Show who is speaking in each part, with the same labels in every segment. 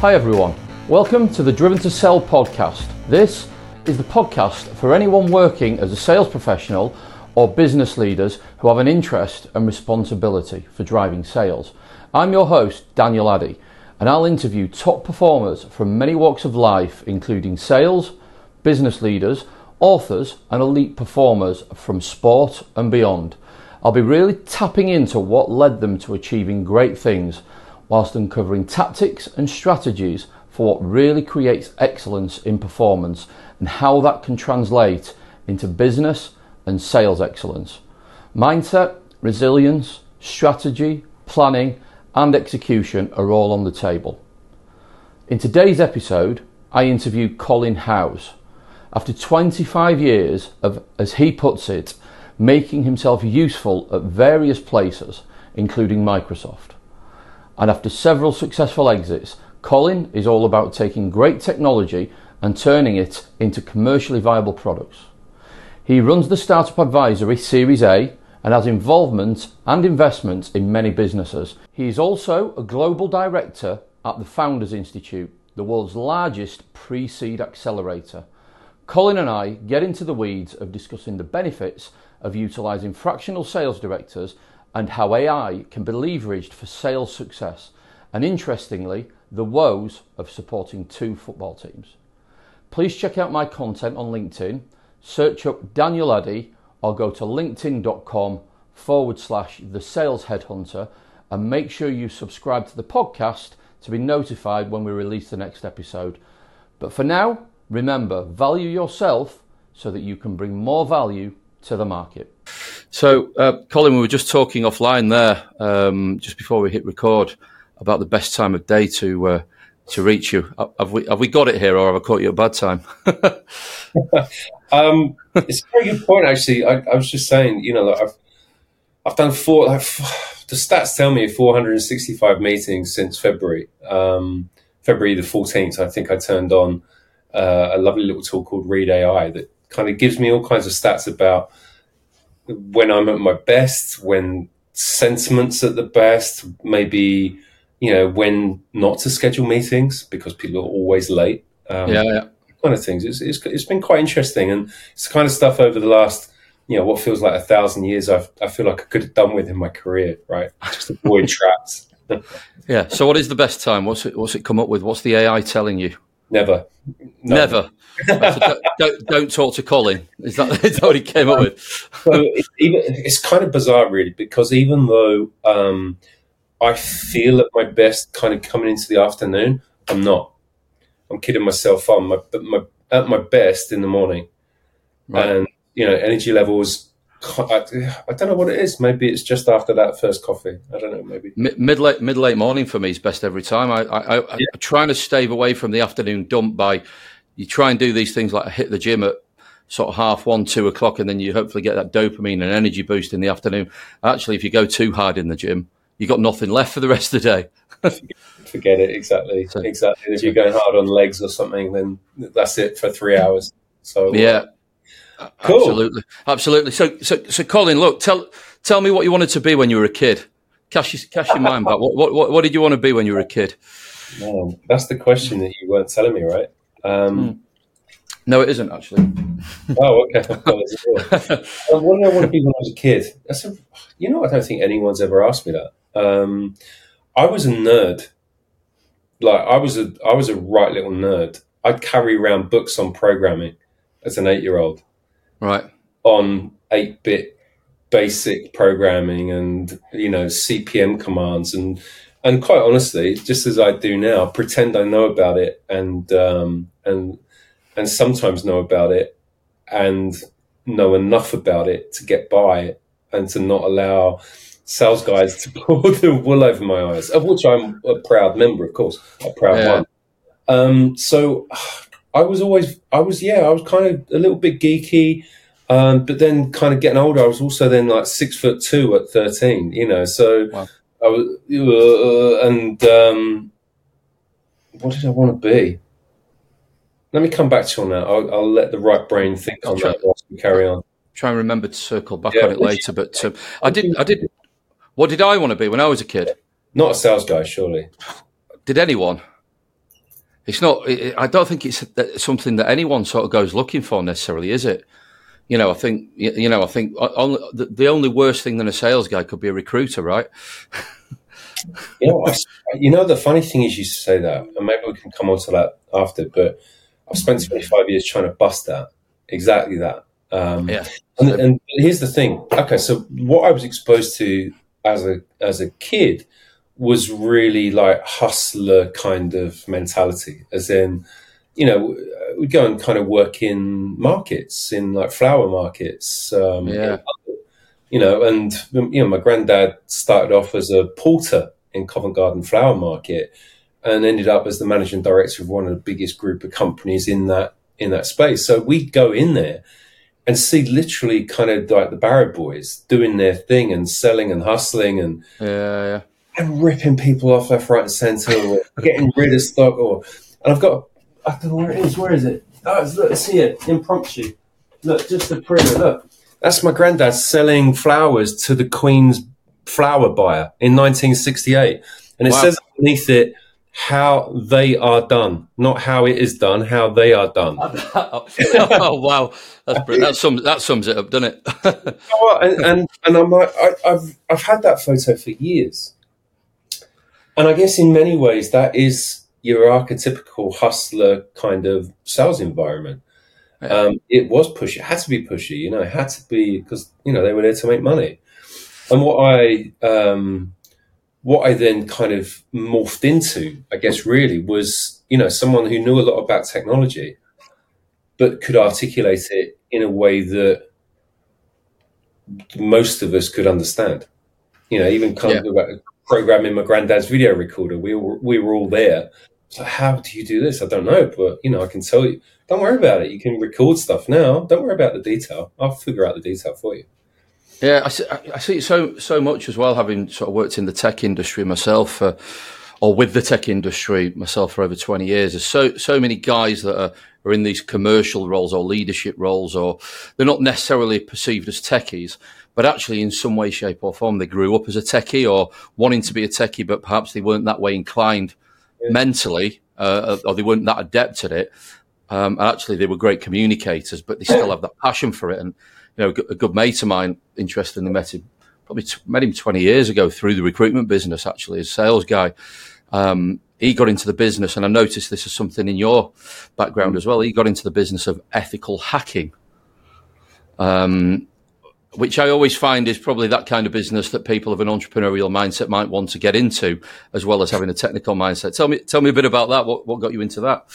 Speaker 1: Hi, everyone. Welcome to the Driven to Sell podcast. This is the podcast for anyone working as a sales professional or business leaders who have an interest and responsibility for driving sales. I'm your host, Daniel Addy, and I'll interview top performers from many walks of life, including sales, business leaders, authors, and elite performers from sport and beyond. I'll be really tapping into what led them to achieving great things whilst uncovering tactics and strategies for what really creates excellence in performance and how that can translate into business and sales excellence. Mindset, resilience, strategy, planning, and execution are all on the table. In today's episode, I interview Colin Howes. After 25 years of, as he puts it, making himself useful at various places, including Microsoft. And after several successful exits, Colin is all about taking great technology and turning it into commercially viable products. He runs the Startup Advisory Series A and has involvement and investment in many businesses. He is also a global director at the Founders Institute, the world's largest pre seed accelerator. Colin and I get into the weeds of discussing the benefits of utilising fractional sales directors and how AI can be leveraged for sales success, and interestingly, the woes of supporting two football teams. Please check out my content on LinkedIn, search up Daniel Addy, or go to linkedin.com forward slash the sales headhunter and make sure you subscribe to the podcast to be notified when we release the next episode. But for now, remember value yourself so that you can bring more value to the market. So, uh, Colin, we were just talking offline there um, just before we hit record about the best time of day to uh, to reach you. Have we have we got it here, or have I caught you at a bad time?
Speaker 2: um, it's a very good point, actually. I, I was just saying, you know, like I've I've done four. Like, the stats tell me 465 meetings since February. Um, February the 14th, I think I turned on uh, a lovely little tool called Read AI that kind of gives me all kinds of stats about when I'm at my best, when sentiments at the best, maybe you know when not to schedule meetings because people are always late.
Speaker 1: Um, yeah, yeah,
Speaker 2: kind of things. It's, it's it's been quite interesting, and it's the kind of stuff over the last you know what feels like a thousand years. I've I feel like I could have done with in my career. Right, just avoid traps.
Speaker 1: yeah. So, what is the best time? What's it? What's it come up with? What's the AI telling you?
Speaker 2: Never.
Speaker 1: No. Never. don't, don't, don't, talk to Colin. Is that, is that what he came up with?
Speaker 2: so it's, even, it's kind of bizarre, really, because even though um, I feel at my best kind of coming into the afternoon, I'm not. I'm kidding myself on. My, my, at my best in the morning. Right. And, you know, energy levels I, I, don't know what it is. Maybe it's just after that first coffee. I don't know. Maybe
Speaker 1: mid late mid late morning for me is best every time. I, I, I yeah. am trying to stave away from the afternoon dump by you try and do these things like hit the gym at sort of half one two o'clock, and then you hopefully get that dopamine and energy boost in the afternoon. Actually, if you go too hard in the gym, you got nothing left for the rest of the day.
Speaker 2: Forget it. Exactly. So, exactly. If you're going hard on legs or something, then that's it for three hours. So
Speaker 1: yeah. Uh, Cool. Absolutely, absolutely. So, so, so, Colin, look, tell tell me what you wanted to be when you were a kid. Cash, your, cash your mind back. What, what, what did you want to be when you were a kid?
Speaker 2: Man, that's the question that you weren't telling me, right? Um,
Speaker 1: mm. No, it isn't actually.
Speaker 2: oh, okay. what did I want to be when I was a kid? That's a, you know, I don't think anyone's ever asked me that. Um, I was a nerd. Like I was a, I was a right little nerd. I'd carry around books on programming as an eight-year-old
Speaker 1: right.
Speaker 2: on 8-bit basic programming and you know CP/M commands. And and quite honestly just as i do now pretend i know about it and um and and sometimes know about it and know enough about it to get by and to not allow sales guys to pull the wool over my eyes of which i'm a proud member of course a proud yeah. one. Um so I was always, I was, yeah, I was kind of a little bit geeky, um, but then kind of getting older, I was also then like six foot two at 13, you know, so wow. I was, uh, and um, what did I want to be? Let me come back to you on that. I'll, I'll let the right brain think on try, that whilst we carry on.
Speaker 1: Try and remember to circle back yeah, on it later, but um, I did, I did, what did I want to be when I was a kid?
Speaker 2: Not a sales guy, surely.
Speaker 1: Did anyone? It's not. I don't think it's something that anyone sort of goes looking for necessarily, is it? You know, I think you know, I think the only worst thing than a sales guy could be a recruiter, right?
Speaker 2: you know, I, you know, the funny thing is, you say that, and maybe we can come on to that after. But I've spent 25 years trying to bust that exactly that. Um, yeah. And, and here's the thing. Okay, so what I was exposed to as a as a kid was really like hustler kind of mentality, as in, you know, we'd go and kind of work in markets, in like flower markets. Um,
Speaker 1: yeah.
Speaker 2: You know, and you know, my granddad started off as a porter in Covent Garden Flower Market, and ended up as the managing director of one of the biggest group of companies in that in that space. So we'd go in there and see literally kind of like the Barrow boys doing their thing and selling and hustling and
Speaker 1: yeah, yeah.
Speaker 2: And ripping people off left, right, and centre, or getting rid of stock. Or and I've got I don't know where it is. Where is it? Oh, it's, look, it's here, impromptu. Look, just the printer. Look, that's my granddad selling flowers to the Queen's flower buyer in 1968, and it wow. says underneath it how they are done, not how it is done, how they are done.
Speaker 1: oh wow, That's that sums that sums it up, doesn't it?
Speaker 2: and, and, and I'm like, I, I've I've had that photo for years, and I guess in many ways that is your archetypical hustler kind of sales environment. Um, it was pushy. It had to be pushy. You know, it had to be because you know they were there to make money. And what I um, what I then kind of morphed into, I guess, really was, you know, someone who knew a lot about technology, but could articulate it in a way that most of us could understand. You know, even kind yeah. of programming my granddad's video recorder. We were, we were all there. So how do you do this? I don't know, but you know, I can tell you. Don't worry about it. You can record stuff now. Don't worry about the detail. I'll figure out the detail for you.
Speaker 1: Yeah, I see, I see so so much as well. Having sort of worked in the tech industry myself, uh, or with the tech industry myself for over twenty years, there's so so many guys that are, are in these commercial roles or leadership roles, or they're not necessarily perceived as techies, but actually in some way, shape, or form they grew up as a techie or wanting to be a techie, but perhaps they weren't that way inclined yeah. mentally, uh, or they weren't that adept at it. Um, and actually, they were great communicators, but they still have that passion for it and you know, a good mate of mine, interestingly, met him probably t- met him 20 years ago through the recruitment business, actually, as a sales guy. Um, he got into the business, and I noticed this is something in your background as well. He got into the business of ethical hacking. Um, which I always find is probably that kind of business that people of an entrepreneurial mindset might want to get into, as well as having a technical mindset. Tell me, tell me a bit about that. What, what got you into that?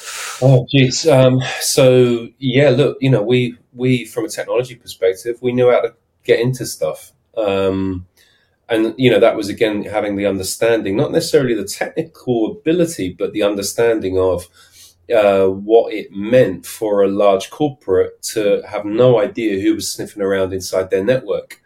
Speaker 2: Oh, geez. Um, so yeah, look, you know, we we from a technology perspective, we knew how to get into stuff, um, and you know that was again having the understanding, not necessarily the technical ability, but the understanding of uh, what it meant for a large corporate to have no idea who was sniffing around inside their network.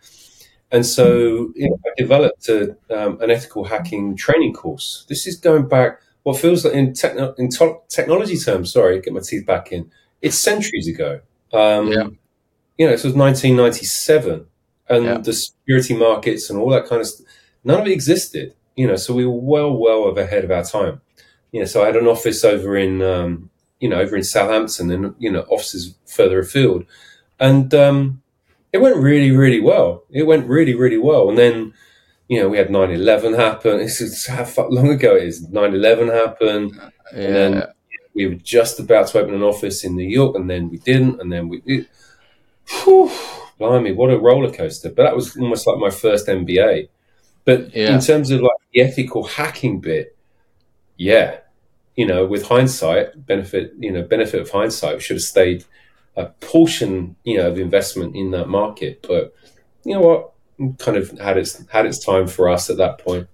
Speaker 2: And so you know, I developed a, um, an ethical hacking training course. This is going back what feels like in, techno- in to- technology terms. Sorry, get my teeth back in. It's centuries ago. Um, yeah. You know, this was 1997, and yeah. the security markets and all that kind of stuff. None of it existed. You know, so we were well, well ahead of our time you know, so I had an office over in, um, you know, over in Southampton and, you know, offices further afield. And um, it went really, really well. It went really, really well. And then, you know, we had 9 11 happen. This is how long ago it is. 9 11 happened. Yeah. And then we were just about to open an office in New York, and then we didn't. And then we, it, whew, blimey, what a roller coaster. But that was almost like my first MBA. But yeah. in terms of like the ethical hacking bit, yeah, you know, with hindsight, benefit, you know, benefit of hindsight, we should have stayed a portion, you know, of investment in that market. But you know what, kind of had its had its time for us at that point.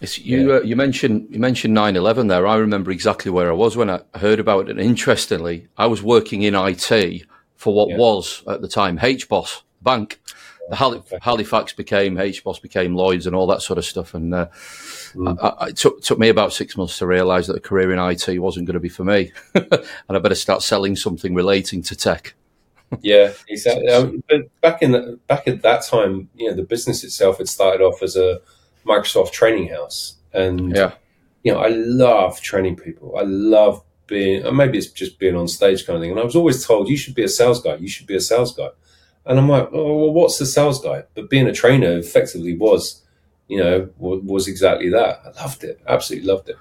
Speaker 1: It's, you yeah. uh, you mentioned you mentioned 9-11 there. I remember exactly where I was when I heard about it. And interestingly, I was working in IT for what yeah. was at the time H HBOS Bank. The Halifax became H HBOS became Lloyd's and all that sort of stuff. And uh, Mm. I, I, it took, took me about six months to realise that a career in IT wasn't going to be for me, and I better start selling something relating to tech.
Speaker 2: yeah, exactly. Um, but back in the, back at that time, you know, the business itself had started off as a Microsoft training house, and
Speaker 1: yeah,
Speaker 2: you know, I love training people. I love being, and maybe it's just being on stage kind of thing. And I was always told, you should be a sales guy. You should be a sales guy. And I'm like, oh, well, what's the sales guy? But being a trainer effectively was, you know, was exactly that. I loved it. Absolutely loved it.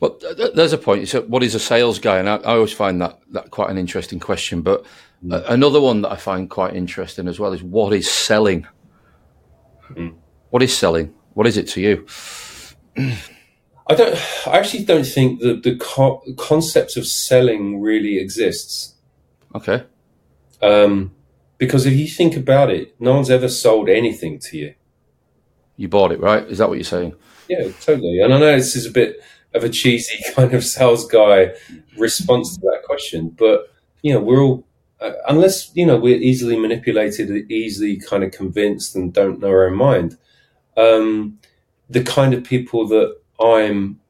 Speaker 1: Well, there's a point. You said, what is a sales guy? And I, I always find that, that quite an interesting question. But mm. another one that I find quite interesting as well is what is selling? Mm. What is selling? What is it to you?
Speaker 2: I don't. I actually don't think that the co- concept of selling really exists.
Speaker 1: Okay.
Speaker 2: Um, because if you think about it, no one's ever sold anything to you.
Speaker 1: You bought it, right? Is that what you're saying?
Speaker 2: Yeah, totally. And I know this is a bit of a cheesy kind of sales guy response to that question, but you know, we're all uh, unless you know we're easily manipulated, easily kind of convinced, and don't know our own mind. Um, the kind of people that I'm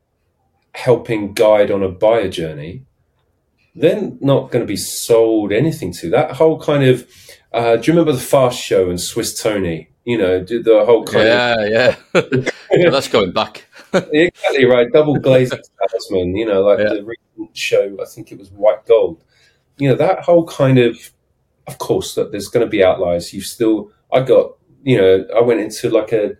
Speaker 2: helping guide on a buyer journey, they're not going to be sold anything to. That whole kind of, uh, do you remember the Fast Show and Swiss Toni? You know, do the whole kind
Speaker 1: yeah,
Speaker 2: of.
Speaker 1: Yeah, yeah. that's going back.
Speaker 2: exactly right. Double glazed salesman, you know, like yeah. the recent show, I think it was White Gold. You know, that whole kind of, of course, that there's going to be outliers. You've still, I got, you know, I went into like a,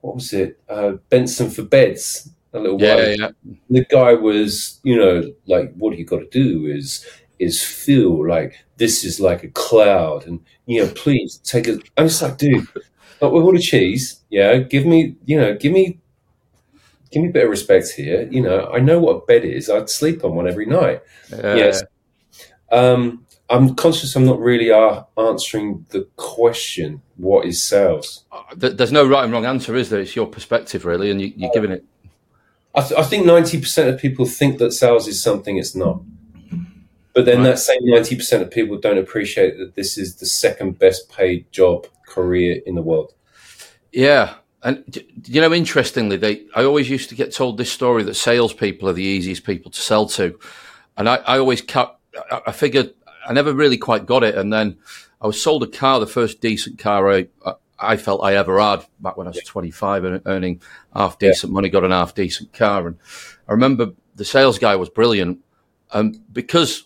Speaker 2: what was it, uh, Benson for Beds a little
Speaker 1: yeah. Yeah.
Speaker 2: The guy was, you know, like, what you got to do is is feel like this is like a cloud, and you know, please take it. I'm just like, dude, but with all the cheese, yeah, give me, you know, give me, give me a bit of respect here. You know, I know what a bed is. I'd sleep on one every night. Uh, yes. Um, I'm conscious I'm not really uh, answering the question, what is sales?
Speaker 1: Uh, there's no right and wrong answer, is there? It's your perspective, really, and you, are giving it
Speaker 2: I, th- I think 90% of people think that sales is something it's not. But then right. that same 90% of people don't appreciate that this is the second best paid job career in the world.
Speaker 1: Yeah. And you know, interestingly, they I always used to get told this story that salespeople are the easiest people to sell to, and I, I always cut. I figured I never really quite got it, and then I was sold a car, the first decent car I, I felt I ever had back when I was 25 and earning half decent yeah. money, got an half decent car. And I remember the sales guy was brilliant. And because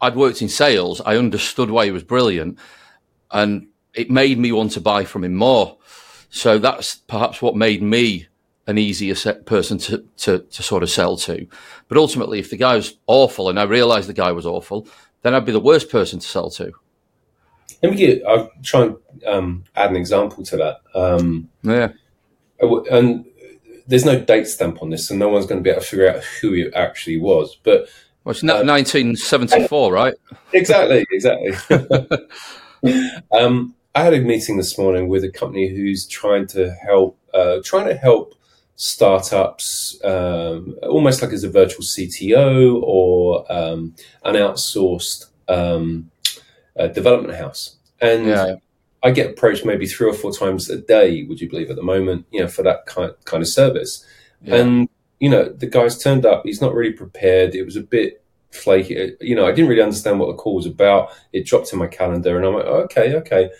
Speaker 1: I'd worked in sales, I understood why he was brilliant. And it made me want to buy from him more. So that's perhaps what made me an easier set person to, to, to sort of sell to. But ultimately, if the guy was awful and I realized the guy was awful, then I'd be the worst person to sell to.
Speaker 2: Let me get. I'll try and um, add an example to that. Um,
Speaker 1: yeah.
Speaker 2: And there's no date stamp on this, so no one's going to be able to figure out who it actually was. But
Speaker 1: well, it's uh, 1974, right?
Speaker 2: Exactly, exactly. um, I had a meeting this morning with a company who's trying to help, uh, trying to help startups, um, almost like as a virtual CTO or um, an outsourced um, uh, development house. And yeah. I get approached maybe three or four times a day, would you believe, at the moment, you know, for that kind kind of service. Yeah. And you know, the guy's turned up. He's not really prepared. It was a bit flaky. You know, I didn't really understand what the call was about. It dropped in my calendar, and I'm like, okay, okay.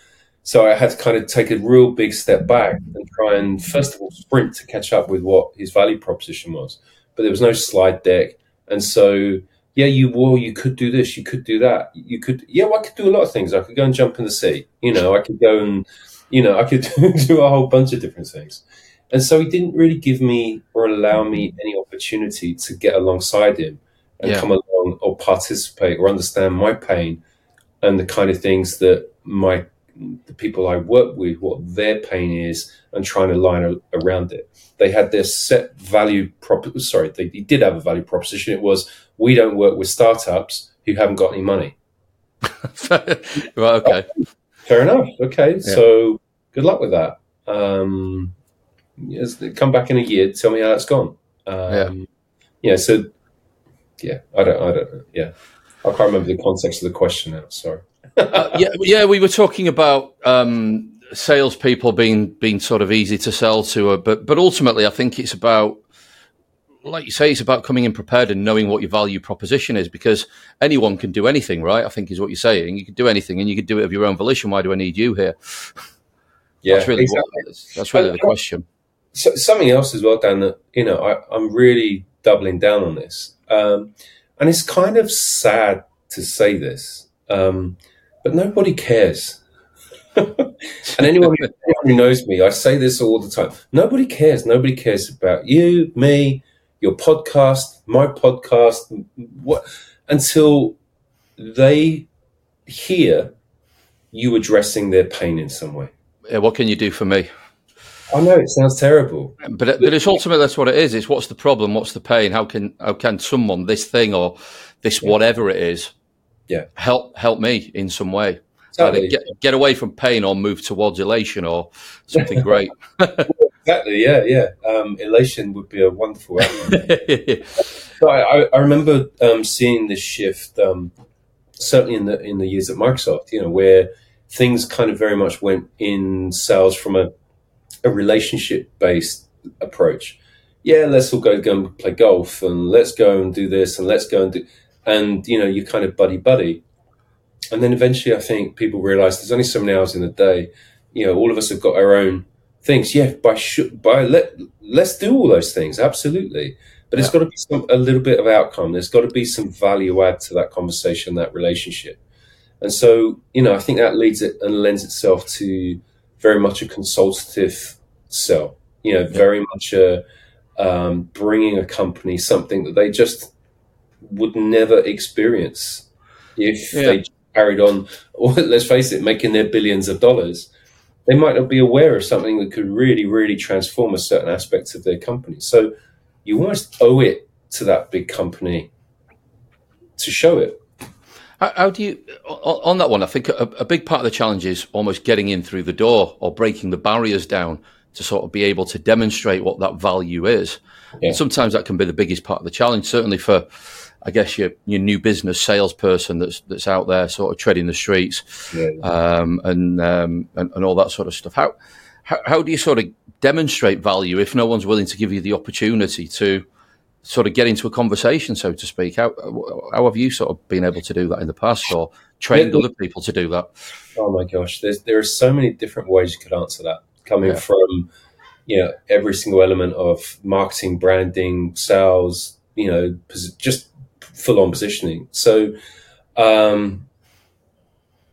Speaker 2: So I had to kind of take a real big step back and try and first of all sprint to catch up with what his value proposition was. But there was no slide deck, and so yeah, you well, you could do this, you could do that, you could yeah, well, I could do a lot of things. I could go and jump in the sea, you know, I could go and you know, I could do a whole bunch of different things. And so he didn't really give me or allow me any opportunity to get alongside him and yeah. come along or participate or understand my pain and the kind of things that my the people I work with, what their pain is, and trying to line around it. They had their set value prop. Sorry, they, they did have a value proposition. It was we don't work with startups who haven't got any money.
Speaker 1: right. Okay.
Speaker 2: Fair enough. Okay. Yeah. So good luck with that. Um, yes, come back in a year. Tell me how that's gone. Um, yeah. yeah. So yeah, I don't. I don't. Yeah. I can't remember the context of the question now. Sorry
Speaker 1: uh, yeah, yeah, we were talking about um, salespeople being being sort of easy to sell to, uh, but but ultimately, I think it's about, like you say, it's about coming in prepared and knowing what your value proposition is, because anyone can do anything, right? I think is what you're saying. You can do anything, and you can do it of your own volition. Why do I need you here?
Speaker 2: Yeah,
Speaker 1: that's really exactly. that's really the question.
Speaker 2: So, something else as well, Dan. That you know, I, am really doubling down on this. Um, and it's kind of sad to say this, um, but nobody cares. and anyone anyone who knows me, I say this all the time. Nobody cares. Nobody cares about you, me, your podcast, my podcast, what until they hear you addressing their pain in some way.
Speaker 1: Yeah, what can you do for me?
Speaker 2: I know it sounds terrible,
Speaker 1: but but it's ultimately that's what it is. It's what's the problem? What's the pain? How can how can someone this thing or this yeah. whatever it is,
Speaker 2: yeah,
Speaker 1: help help me in some way? Exactly. Get, get away from pain or move towards elation or something great.
Speaker 2: exactly. Yeah, yeah. Um, elation would be a wonderful so I, I, remember um, seeing this shift, um, certainly in the in the years at Microsoft. You know, where things kind of very much went in sales from a a relationship based approach. Yeah, let's all go, go and play golf and let's go and do this and let's go and do, and you know, you kind of buddy buddy. And then eventually I think people realize there's only so many hours in a day. You know, all of us have got our own things. Yeah, by, sh- by let, let's do all those things. Absolutely. But yeah. it's got to be some, a little bit of outcome. There's got to be some value add to that conversation, that relationship. And so, you know, I think that leads it and lends itself to very much a consultative sell. You know, yeah. very much a um, bringing a company something that they just would never experience if yeah. they carried on. Or let's face it, making their billions of dollars. They might not be aware of something that could really, really transform a certain aspect of their company. So you almost owe it to that big company to show it.
Speaker 1: How, how do you, on that one, I think a, a, big part of the challenge is almost getting in through the door or breaking the barriers down to sort of be able to demonstrate what that value is. Yeah. sometimes that can be the biggest part of the challenge, certainly for, I guess, your, your new business salesperson that's that's out there sort of treading the streets yeah. um, and, um, and, and all that sort of stuff. How, how, how do you sort of demonstrate value if no one's willing to give you the opportunity to sort of get into a conversation, so to speak. How, how have you sort of been able to do that in the past or trained yeah. other people to do that?
Speaker 2: Oh my gosh, There's, there are so many different ways you could answer that coming from, you know, every single element of marketing, branding, sales, you know, just full on positioning. So, um,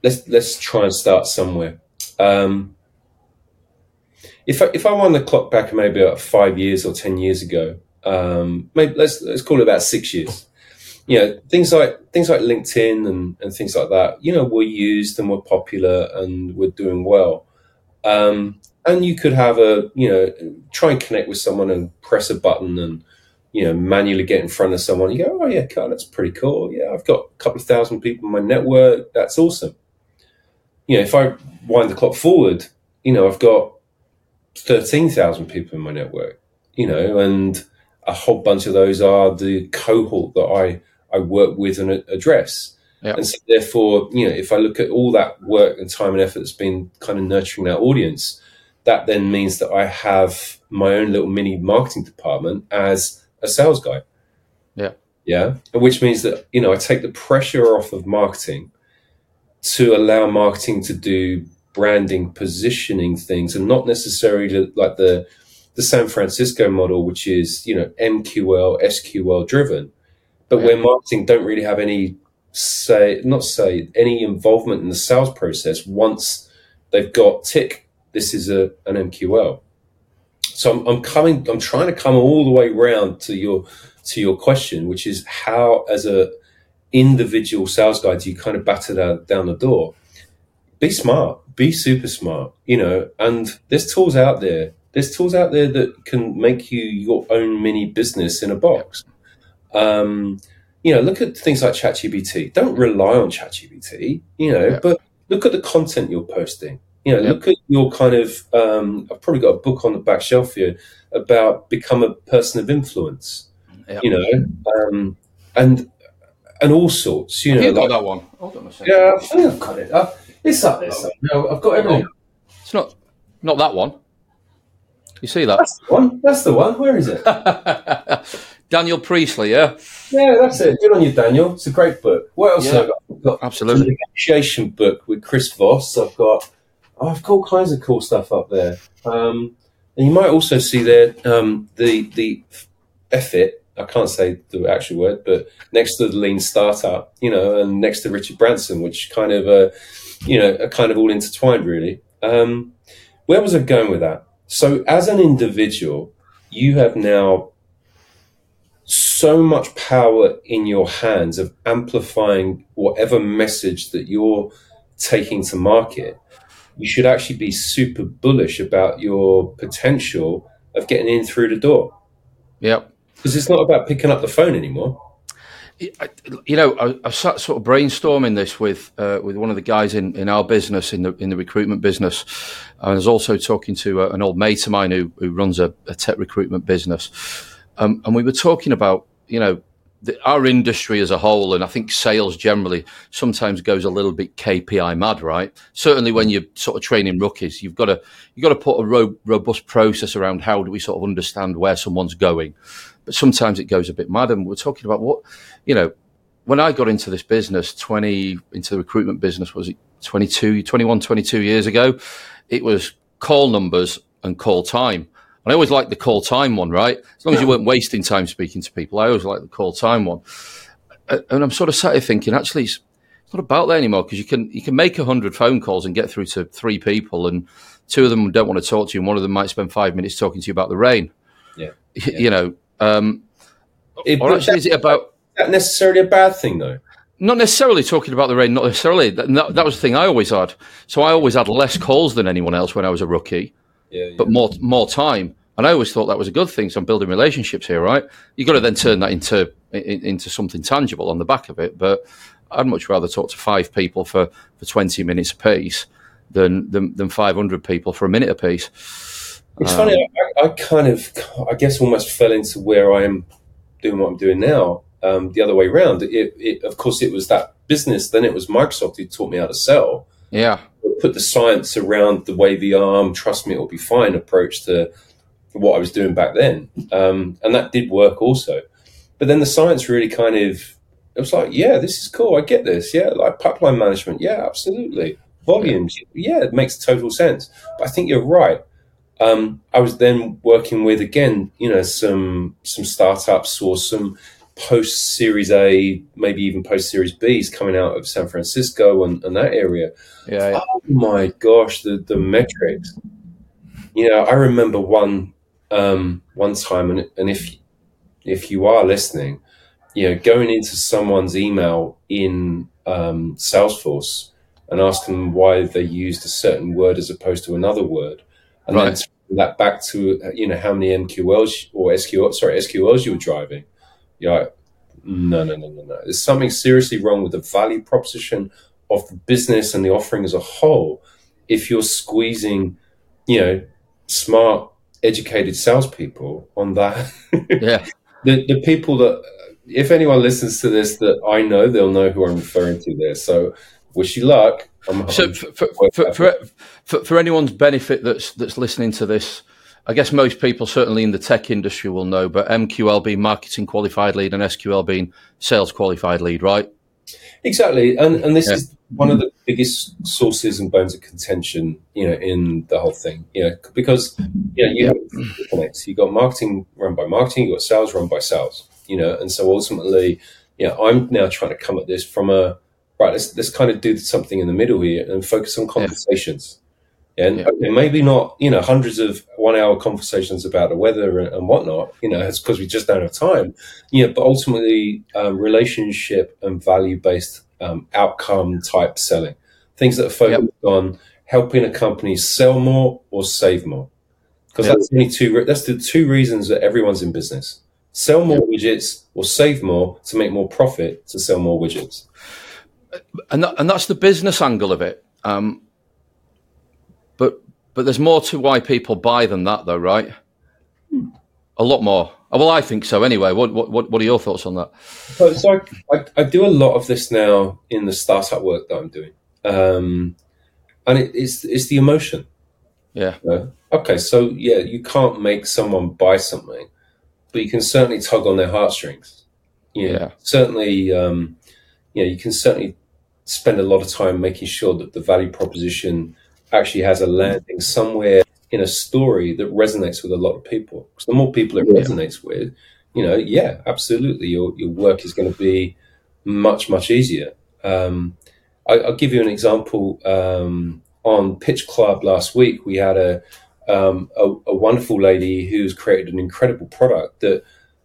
Speaker 2: let's, let's try and start somewhere. Um, if I, if I wind the clock back maybe about five years or 10 years ago, um, maybe let's let's call it about six years. You know, things like things like LinkedIn and, and things like that. You know, were used and were popular and were doing well. Um, and you could have a you know try and connect with someone and press a button and you know manually get in front of someone. You go, oh yeah, God, that's pretty cool. Yeah, I've got a couple of thousand people in my network. That's awesome. You know, if I wind the clock forward, you know, I've got thirteen thousand people in my network. You know, and a whole bunch of those are the cohort that I, I work with and address. Yep. And so therefore, you know, if I look at all that work and time and effort that's been kind of nurturing that audience, that then means that I have my own little mini marketing department as a sales guy.
Speaker 1: Yeah.
Speaker 2: Yeah. Which means that, you know, I take the pressure off of marketing to allow marketing to do branding, positioning things and not necessarily like the the San Francisco model, which is you know MQL, SQL driven, but yeah. where marketing don't really have any say, not say any involvement in the sales process once they've got tick. This is a an MQL. So I'm, I'm coming. I'm trying to come all the way round to your to your question, which is how, as a individual sales guy, do you kind of batter down, down the door? Be smart. Be super smart. You know, and there's tools out there there's tools out there that can make you your own mini business in a box. Um, you know, look at things like ChatGPT. Don't rely on ChatGPT, you know, yeah. but look at the content you're posting. You know, look at your kind of. Um, I've probably got a book on the back shelf here about become a person of influence. You know, um, and and all sorts. You
Speaker 1: Have
Speaker 2: know,
Speaker 1: you got that one. Hold
Speaker 2: on a second. Yeah, I think I've got it. Uh, it's up there. No, I've got everything.
Speaker 1: It's not not that one. You see that?
Speaker 2: That's the one. That's the one. Where is it?
Speaker 1: Daniel Priestley, yeah?
Speaker 2: Yeah, that's it. Good on you, Daniel. It's a great book. What else yeah, have I got? I've got
Speaker 1: Absolutely.
Speaker 2: A negotiation book with Chris Voss. I've got, oh, I've got all kinds of cool stuff up there. Um, and you might also see there um, the the Effort I can't say the actual word, but next to the lean startup, you know, and next to Richard Branson, which kind of, uh, you know, are kind of all intertwined, really. Um, where was I going with that? So, as an individual, you have now so much power in your hands of amplifying whatever message that you're taking to market. You should actually be super bullish about your potential of getting in through the door.
Speaker 1: Yep.
Speaker 2: Because it's not about picking up the phone anymore.
Speaker 1: You know, I, I sat sort of brainstorming this with uh, with one of the guys in, in our business in the in the recruitment business. I was also talking to a, uh, an old mate of mine who who runs a, a tech recruitment business, um, and we were talking about you know the, our industry as a whole, and I think sales generally sometimes goes a little bit KPI mad, right? Certainly when you're sort of training rookies, you've got to you've got to put a ro- robust process around how do we sort of understand where someone's going but sometimes it goes a bit mad. And we're talking about what, you know, when I got into this business, 20, into the recruitment business, was it 22, 21, 22 years ago? It was call numbers and call time. And I always liked the call time one, right? As long as you weren't wasting time speaking to people, I always liked the call time one. And I'm sort of sat here thinking, actually, it's not about that anymore because you can you can make a hundred phone calls and get through to three people, and two of them don't want to talk to you, and one of them might spend five minutes talking to you about the rain.
Speaker 2: Yeah,
Speaker 1: yeah. you know, um,
Speaker 2: it, or actually, is it about that necessarily a bad thing though?
Speaker 1: Not necessarily talking about the rain. Not necessarily. That, that, was the thing I always had. So I always had less calls than anyone else when I was a rookie,
Speaker 2: yeah, yeah.
Speaker 1: but more more time. And I always thought that was a good thing. So I'm building relationships here, right? You've got to then turn that into into something tangible on the back of it. But I'd much rather talk to five people for, for 20 minutes a piece than, than, than 500 people for a minute a piece.
Speaker 2: It's um, funny. I, I, kind of, I guess, almost fell into where I am doing what I'm doing now. Um, the other way around. It, it, of course, it was that business. Then it was Microsoft who taught me how to sell.
Speaker 1: Yeah.
Speaker 2: Put the science around the wavy arm, trust me, it'll be fine approach to what I was doing back then. Um, and that did work also. But then the science really kind of, it was like, yeah, this is cool. I get this. Yeah. Like pipeline management. Yeah, absolutely. Volumes. Yeah, yeah it makes total sense. But I think you're right um, I was then working with again, you know, some some startups or some post Series A, maybe even post Series Bs coming out of San Francisco and, and that area.
Speaker 1: Yeah, yeah.
Speaker 2: Oh my gosh, the the metrics. You know, I remember one um, one time, and and if if you are listening, you know, going into someone's email in um, Salesforce and asking them why they used a certain word as opposed to another word and right. then that back to you know how many MQLs or SQL sorry SQLs you were driving. You're like, no, no, no, no, no. There's something seriously wrong with the value proposition of the business and the offering as a whole. If you're squeezing, you know, smart, educated salespeople on that,
Speaker 1: yeah,
Speaker 2: the the people that if anyone listens to this that I know, they'll know who I'm referring to there. So wish you luck.
Speaker 1: I'm, so for, for, for, for, for anyone's benefit that's that's listening to this, I guess most people, certainly in the tech industry, will know. But MQL being marketing qualified lead and SQL being sales qualified lead, right?
Speaker 2: Exactly, and and this yeah. is one of the biggest sources and bones of contention, you know, in the whole thing. You know, because you know you have connects. You got marketing run by marketing, you got sales run by sales. You know, and so ultimately, you know, I'm now trying to come at this from a right, let's let's kind of do something in the middle here and focus on conversations. And yeah. Okay, maybe not, you know, hundreds of one hour conversations about the weather and, and whatnot, you know, it's because we just don't have time. You know, but ultimately, um, relationship and value based um, outcome type selling, things that are focused yep. on helping a company sell more or save more. Because yep. that's only two, that's the two reasons that everyone's in business sell more yep. widgets or save more to make more profit to sell more widgets
Speaker 1: and that, and that's the business angle of it. Um, but but there's more to why people buy than that, though, right? Hmm. A lot more. Oh, well, I think so. Anyway, what what what are your thoughts on that?
Speaker 2: So, so I, I, I do a lot of this now in the startup work that I'm doing, um, and it, it's it's the emotion.
Speaker 1: Yeah.
Speaker 2: okay, so yeah, you can't make someone buy something, but you can certainly tug on their heartstrings. You know, yeah. Certainly, um, you know, you can certainly spend a lot of time making sure that the value proposition actually has a landing somewhere in a story that resonates with a lot of people. Because the more people it resonates with, you know, yeah, absolutely, your your work is going to be much much easier. Um, I, will give you an example. Um, on Pitch Club last week, we had a, um, a, a wonderful lady who's created an incredible product that,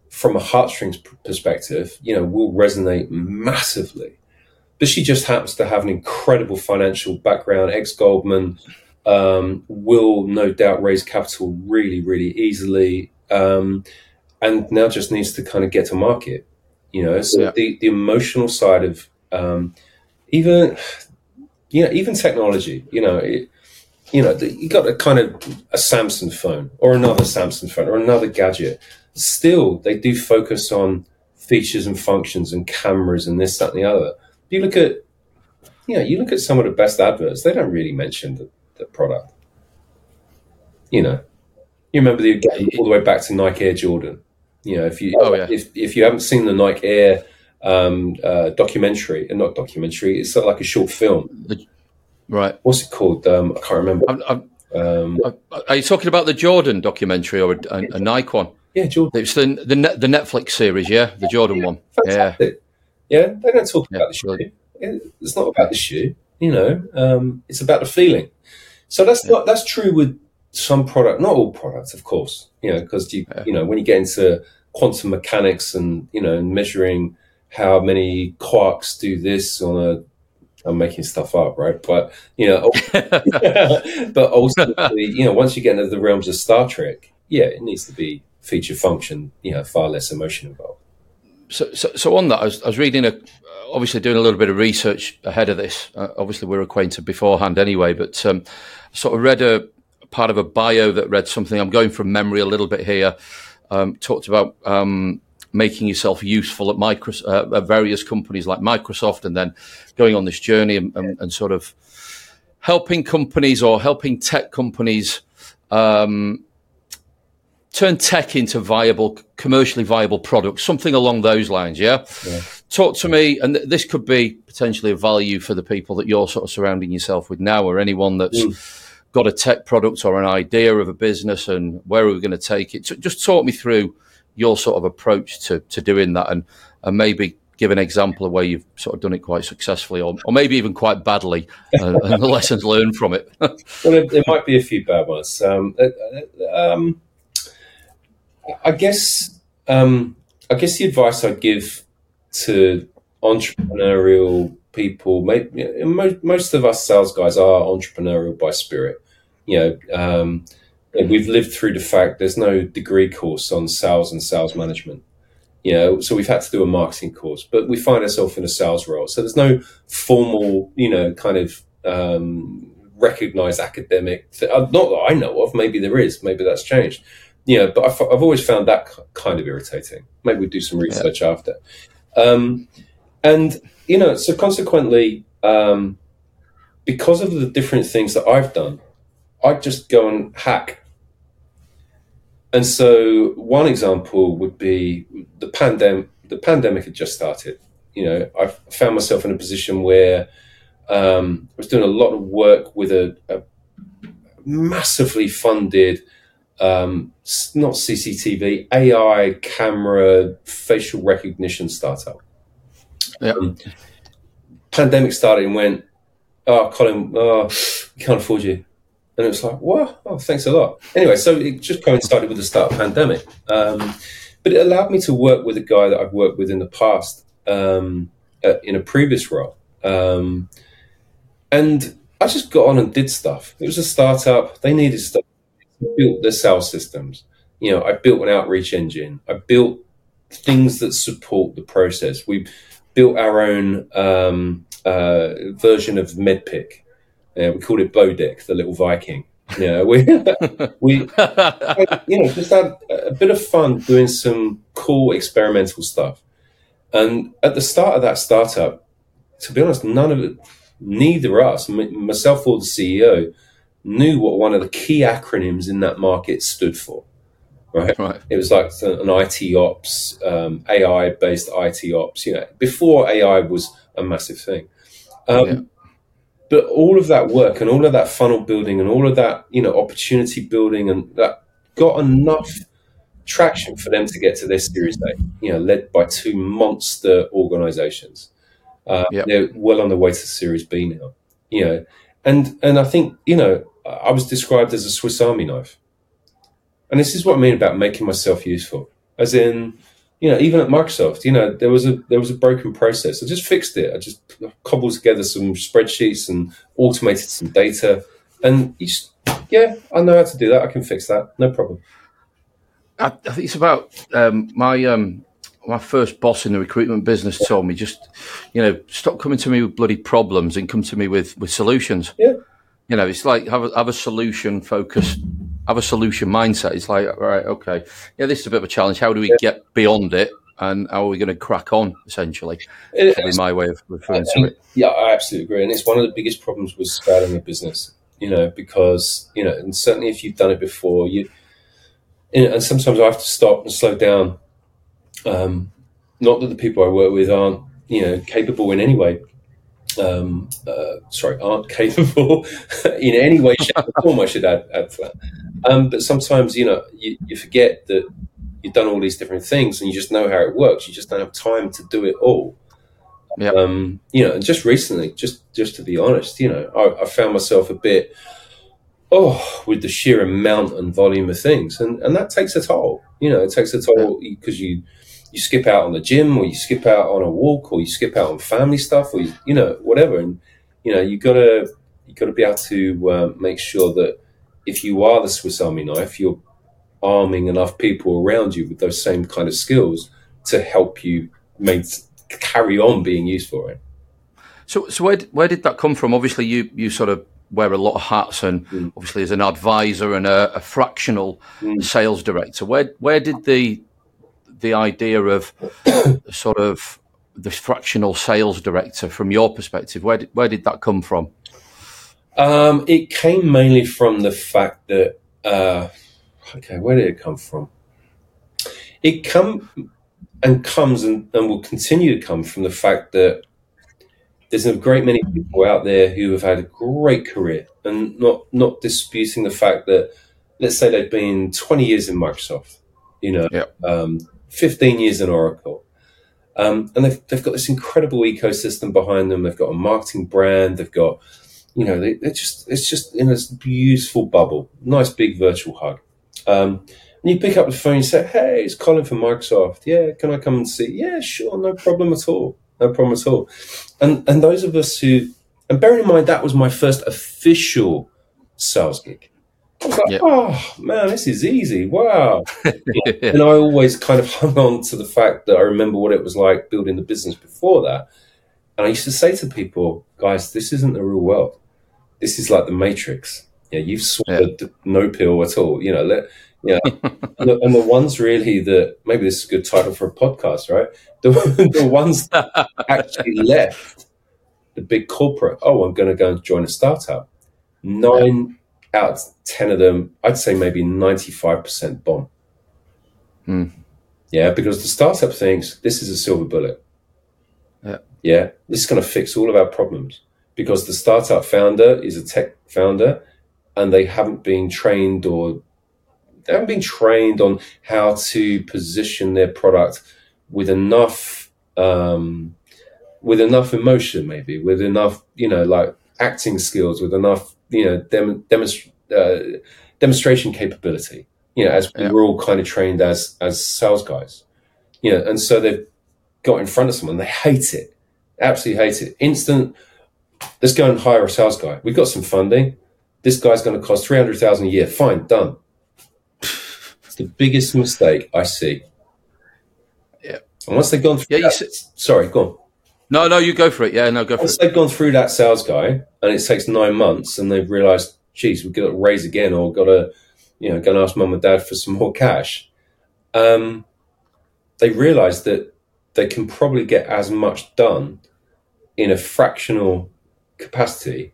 Speaker 2: from a heartstrings perspective, you know, will resonate massively. But she just happens to have an incredible financial background, ex Goldman, um, will no doubt raise capital really, really easily, um, and now just needs to kind of get to market. You know, so yeah. the, the emotional side of um, even you know even technology. You know, it, you know you got a kind of a Samsung phone or another Samsung phone or another gadget. Still, they do focus on features and functions and cameras and this, that, and the other. You look at you know, you look at some of the best adverts, they don't really mention the the product. You know, you remember the all the way back to Nike Air Jordan. You know, if you oh, yeah. if if you haven't seen the Nike Air um, uh, documentary, and uh, not documentary, it's sort of like a short film.
Speaker 1: Right.
Speaker 2: What's it called? Um, I can't remember. I'm, I'm,
Speaker 1: um, are you talking about the Jordan documentary or a, a, a Nike one?
Speaker 2: Yeah, Jordan.
Speaker 1: It's the the, the Netflix series, yeah, the Jordan yeah, one.
Speaker 2: Fantastic. Yeah, yeah. They don't talk yeah, about the shoe. It's not about the shoe. You know, um, it's about the feeling. So that's yeah. not, that's true with some product, not all products, of course. You know, because you yeah. you know when you get into quantum mechanics and you know measuring how many quarks do this on a I'm making stuff up, right? But you know, but ultimately, you know, once you get into the realms of Star Trek, yeah, it needs to be feature function. You know, far less emotion involved.
Speaker 1: So, so, so on that, I was, I was reading a, obviously doing a little bit of research ahead of this. Uh, obviously, we're acquainted beforehand anyway, but um, sort of read a part of a bio that read something. I'm going from memory a little bit here. Um, talked about um, making yourself useful at, uh, at various companies like Microsoft, and then going on this journey and, and, and sort of helping companies or helping tech companies um, turn tech into viable, commercially viable products, something along those lines. Yeah? yeah. Talk to me, and this could be potentially a value for the people that you're sort of surrounding yourself with now, or anyone that's. Mm got a tech product or an idea of a business and where are we going to take it? So just talk me through your sort of approach to, to doing that and, and maybe give an example of where you've sort of done it quite successfully or, or maybe even quite badly uh, and the lessons learned from it.
Speaker 2: well, there, there, might be a few bad ones. Um, uh, uh, um, I guess um, I guess the advice I'd give to entrepreneurial people, most, most of us sales guys are entrepreneurial by spirit you know, um, we've lived through the fact there's no degree course on sales and sales management. You know, so we've had to do a marketing course, but we find ourselves in a sales role. So there's no formal, you know, kind of um, recognized academic. Th- uh, not that I know of. Maybe there is. Maybe that's changed. You know, but I've, I've always found that kind of irritating. Maybe we'd do some research yeah. after. Um, and you know, so consequently, um, because of the different things that I've done, I'd just go and hack. And so one example would be the pandemic. The pandemic had just started. You know, I found myself in a position where um, I was doing a lot of work with a, a massively funded, um, not CCTV, AI camera facial recognition startup.
Speaker 1: Yeah. Um,
Speaker 2: pandemic started and went, oh, Colin, oh, we can't afford you. And it was like, what? Oh, thanks a lot. Anyway, so it just coincided with the start of pandemic. Um, but it allowed me to work with a guy that I've worked with in the past um, uh, in a previous role. Um, and I just got on and did stuff. It was a startup. They needed stuff. Built the sales systems. You know, I built an outreach engine. I built things that support the process. We built our own um, uh, version of MEDDPICC. Uh, we called it Bowdick, the little Viking. Yeah, we we you know just had a bit of fun doing some cool experimental stuff. And at the start of that startup, to be honest, none of it, neither us, myself or the CEO, knew what one of the key acronyms in that market stood for. Right? right. It was like an IT ops, um, AI based IT ops. You know, before AI was a massive thing. Um, yeah but all of that work and all of that funnel building and all of that you know opportunity building and that got enough traction for them to get to their Series A. You know, led by two monster organisations. Uh, yep. They're well on the way to Series B now. You know, and and I think you know I was described as a Swiss Army knife, and this is what I mean about making myself useful. As in, you know, even at Microsoft, you know, there was a there was a broken process. I just fixed it. I just cobbled together some spreadsheets and automated some data, and just, yeah, I know how to do that. I can fix that, no problem.
Speaker 1: I, I think it's about um, my um, my first boss in the recruitment business told me just, you know, stop coming to me with bloody problems and come to me with, with solutions.
Speaker 2: Yeah.
Speaker 1: You know, it's like have a, have a solution focused, have a solution mindset. It's like, right, okay, yeah, this is a bit of a challenge. How do we yeah. get beyond it? And how are we going to crack on, essentially? It, Probably my way of referring to it.
Speaker 2: Yeah, I absolutely agree. And it's one of the biggest problems with scaling a business, you know, because, you know, and certainly if you've done it before, you, and sometimes I have to stop and slow down um, not that the people I work with aren't, you know, capable in any way. Um, uh, sorry, aren't capable in any way, shape, or form. I should add, add to that. Um, but sometimes, you know, you, you forget that you've done all these different things and you just know how it works. You just don't have time to do it all.
Speaker 1: Yeah.
Speaker 2: Um, you know, and just recently, just just to be honest, you know, I, I, found myself a bit, oh, with the sheer amount and volume of things, and and that takes a toll. You know, it takes a toll because you you skip out on the gym or you skip out on a walk or you skip out on family stuff or you, you know whatever and you know you gotta you gotta be able to uh, make sure that if you are the Swiss Army knife you're arming enough people around you with those same kind of skills to help you make carry on being useful right
Speaker 1: so so where, where did that come from obviously you you sort of wear a lot of hats and mm. obviously as an advisor and a, a fractional mm. sales director where where did the the idea of sort of the fractional sales director from your perspective? Where did, where did that come from?
Speaker 2: Um, it came mainly from the fact that, uh, okay, where did it come from? It come and comes and, and will continue to come from the fact that there's a great many people out there who have had a great career and not not disputing the fact that let's say they've been 20 years in Microsoft, you know,
Speaker 1: yep.
Speaker 2: um, 15 years in Oracle. Um, and they've, they've got this incredible ecosystem behind them. They've got a marketing brand. They've got, you know, they, are just, it's just in this beautiful bubble. Nice big virtual hug. Um, and you pick up the phone and say, Hey, it's Colin from Microsoft. Yeah, can I come and see? Yeah, sure. No problem at all. No problem at all. And, and those of us who, and bearing in mind that was my first official sales gig. I was like, yep. oh man, this is easy. Wow. and I always kind of hung on to the fact that I remember what it was like building the business before that. And I used to say to people, guys, this isn't the real world. This is like the Matrix. Yeah, you've swallowed yeah. no pill at all. You know, let, yeah. and, the, and the ones really that maybe this is a good title for a podcast, right? The, the ones that actually left the big corporate, oh, I'm going to go and join a startup. Nine out of 10 of them, I'd say maybe 95% bomb.
Speaker 1: Mm.
Speaker 2: Yeah, because the startup thinks this is a silver bullet.
Speaker 1: Yeah.
Speaker 2: Yeah, this is going to fix all of our problems because the startup founder is a tech founder and they haven't been trained or they haven't been trained on how to position their product with enough um, with enough emotion maybe with enough you know like acting skills with enough you know dem- demonst- uh, demonstration capability. You know, as yeah. we're all kind of trained as as sales guys. You know, and so they've got in front of someone, they hate it, absolutely hate it. Instant. Let's go and hire a sales guy. We've got some funding. This guy's going to cost three hundred thousand a year. Fine, done. It's the biggest mistake I see.
Speaker 1: Yeah.
Speaker 2: And once they've gone through, yeah, that, sorry, go on.
Speaker 1: No, no, you go for it. Yeah, no, go
Speaker 2: Once
Speaker 1: for
Speaker 2: it. they've gone through that sales guy and it takes nine months and they've realised, geez, we've got to raise again or got to, you know, go and ask mum and dad for some more cash. Um, they realise that they can probably get as much done in a fractional capacity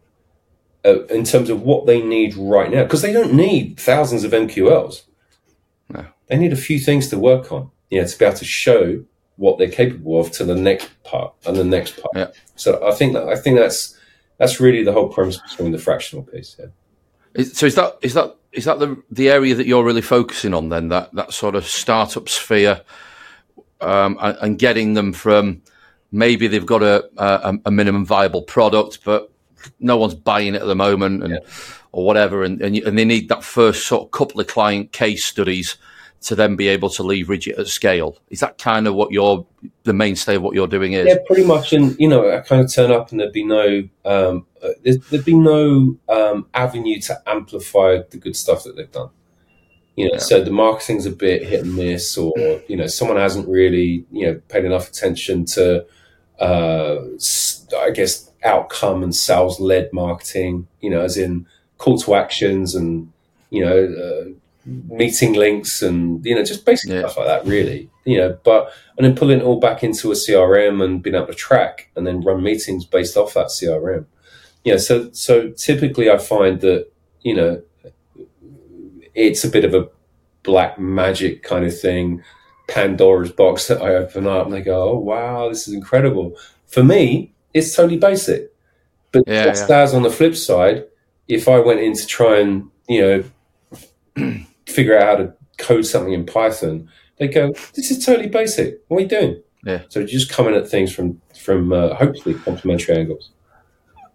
Speaker 2: uh, in terms of what they need right now because they don't need thousands of MQLs.
Speaker 1: No.
Speaker 2: They need a few things to work on, you know, to be able to show what they're capable of to the next part and the next part.
Speaker 1: Yeah.
Speaker 2: So I think that I think that's that's really the whole premise between the fractional piece. Yeah.
Speaker 1: So is that is that is that the the area that you're really focusing on then? That that sort of startup sphere, um, and, and, getting them from maybe they've got a, a, a minimum viable product, but no one's buying it at the moment, and yeah. or whatever, and and, you, and they need that first sort of couple of client case studies to then be able to leverage it at scale. Is that kind of what your the mainstay of what you're doing is?
Speaker 2: Yeah, pretty much. And you know, I kind of turn up and there'd be no um, uh, there'd be no um, avenue to amplify the good stuff that they've done. You know, yeah. so the marketing's a bit hit and miss, or you know, someone hasn't really you know paid enough attention to, uh, I guess, outcome and sales led marketing. You know, as in call to actions and you know. Uh, meeting links and you know just basic yeah. stuff like that really you know but and then pulling it all back into a crm and being able to track and then run meetings based off that crm yeah so so typically i find that you know it's a bit of a black magic kind of thing pandora's box that i open up and they go oh wow this is incredible for me it's totally basic but yeah, just yeah. as on the flip side if i went in to try and you know figure out how to code something in Python, they go, "This is totally basic. What are you doing?"
Speaker 1: Yeah.
Speaker 2: So just coming at things from from uh, hopefully complementary angles.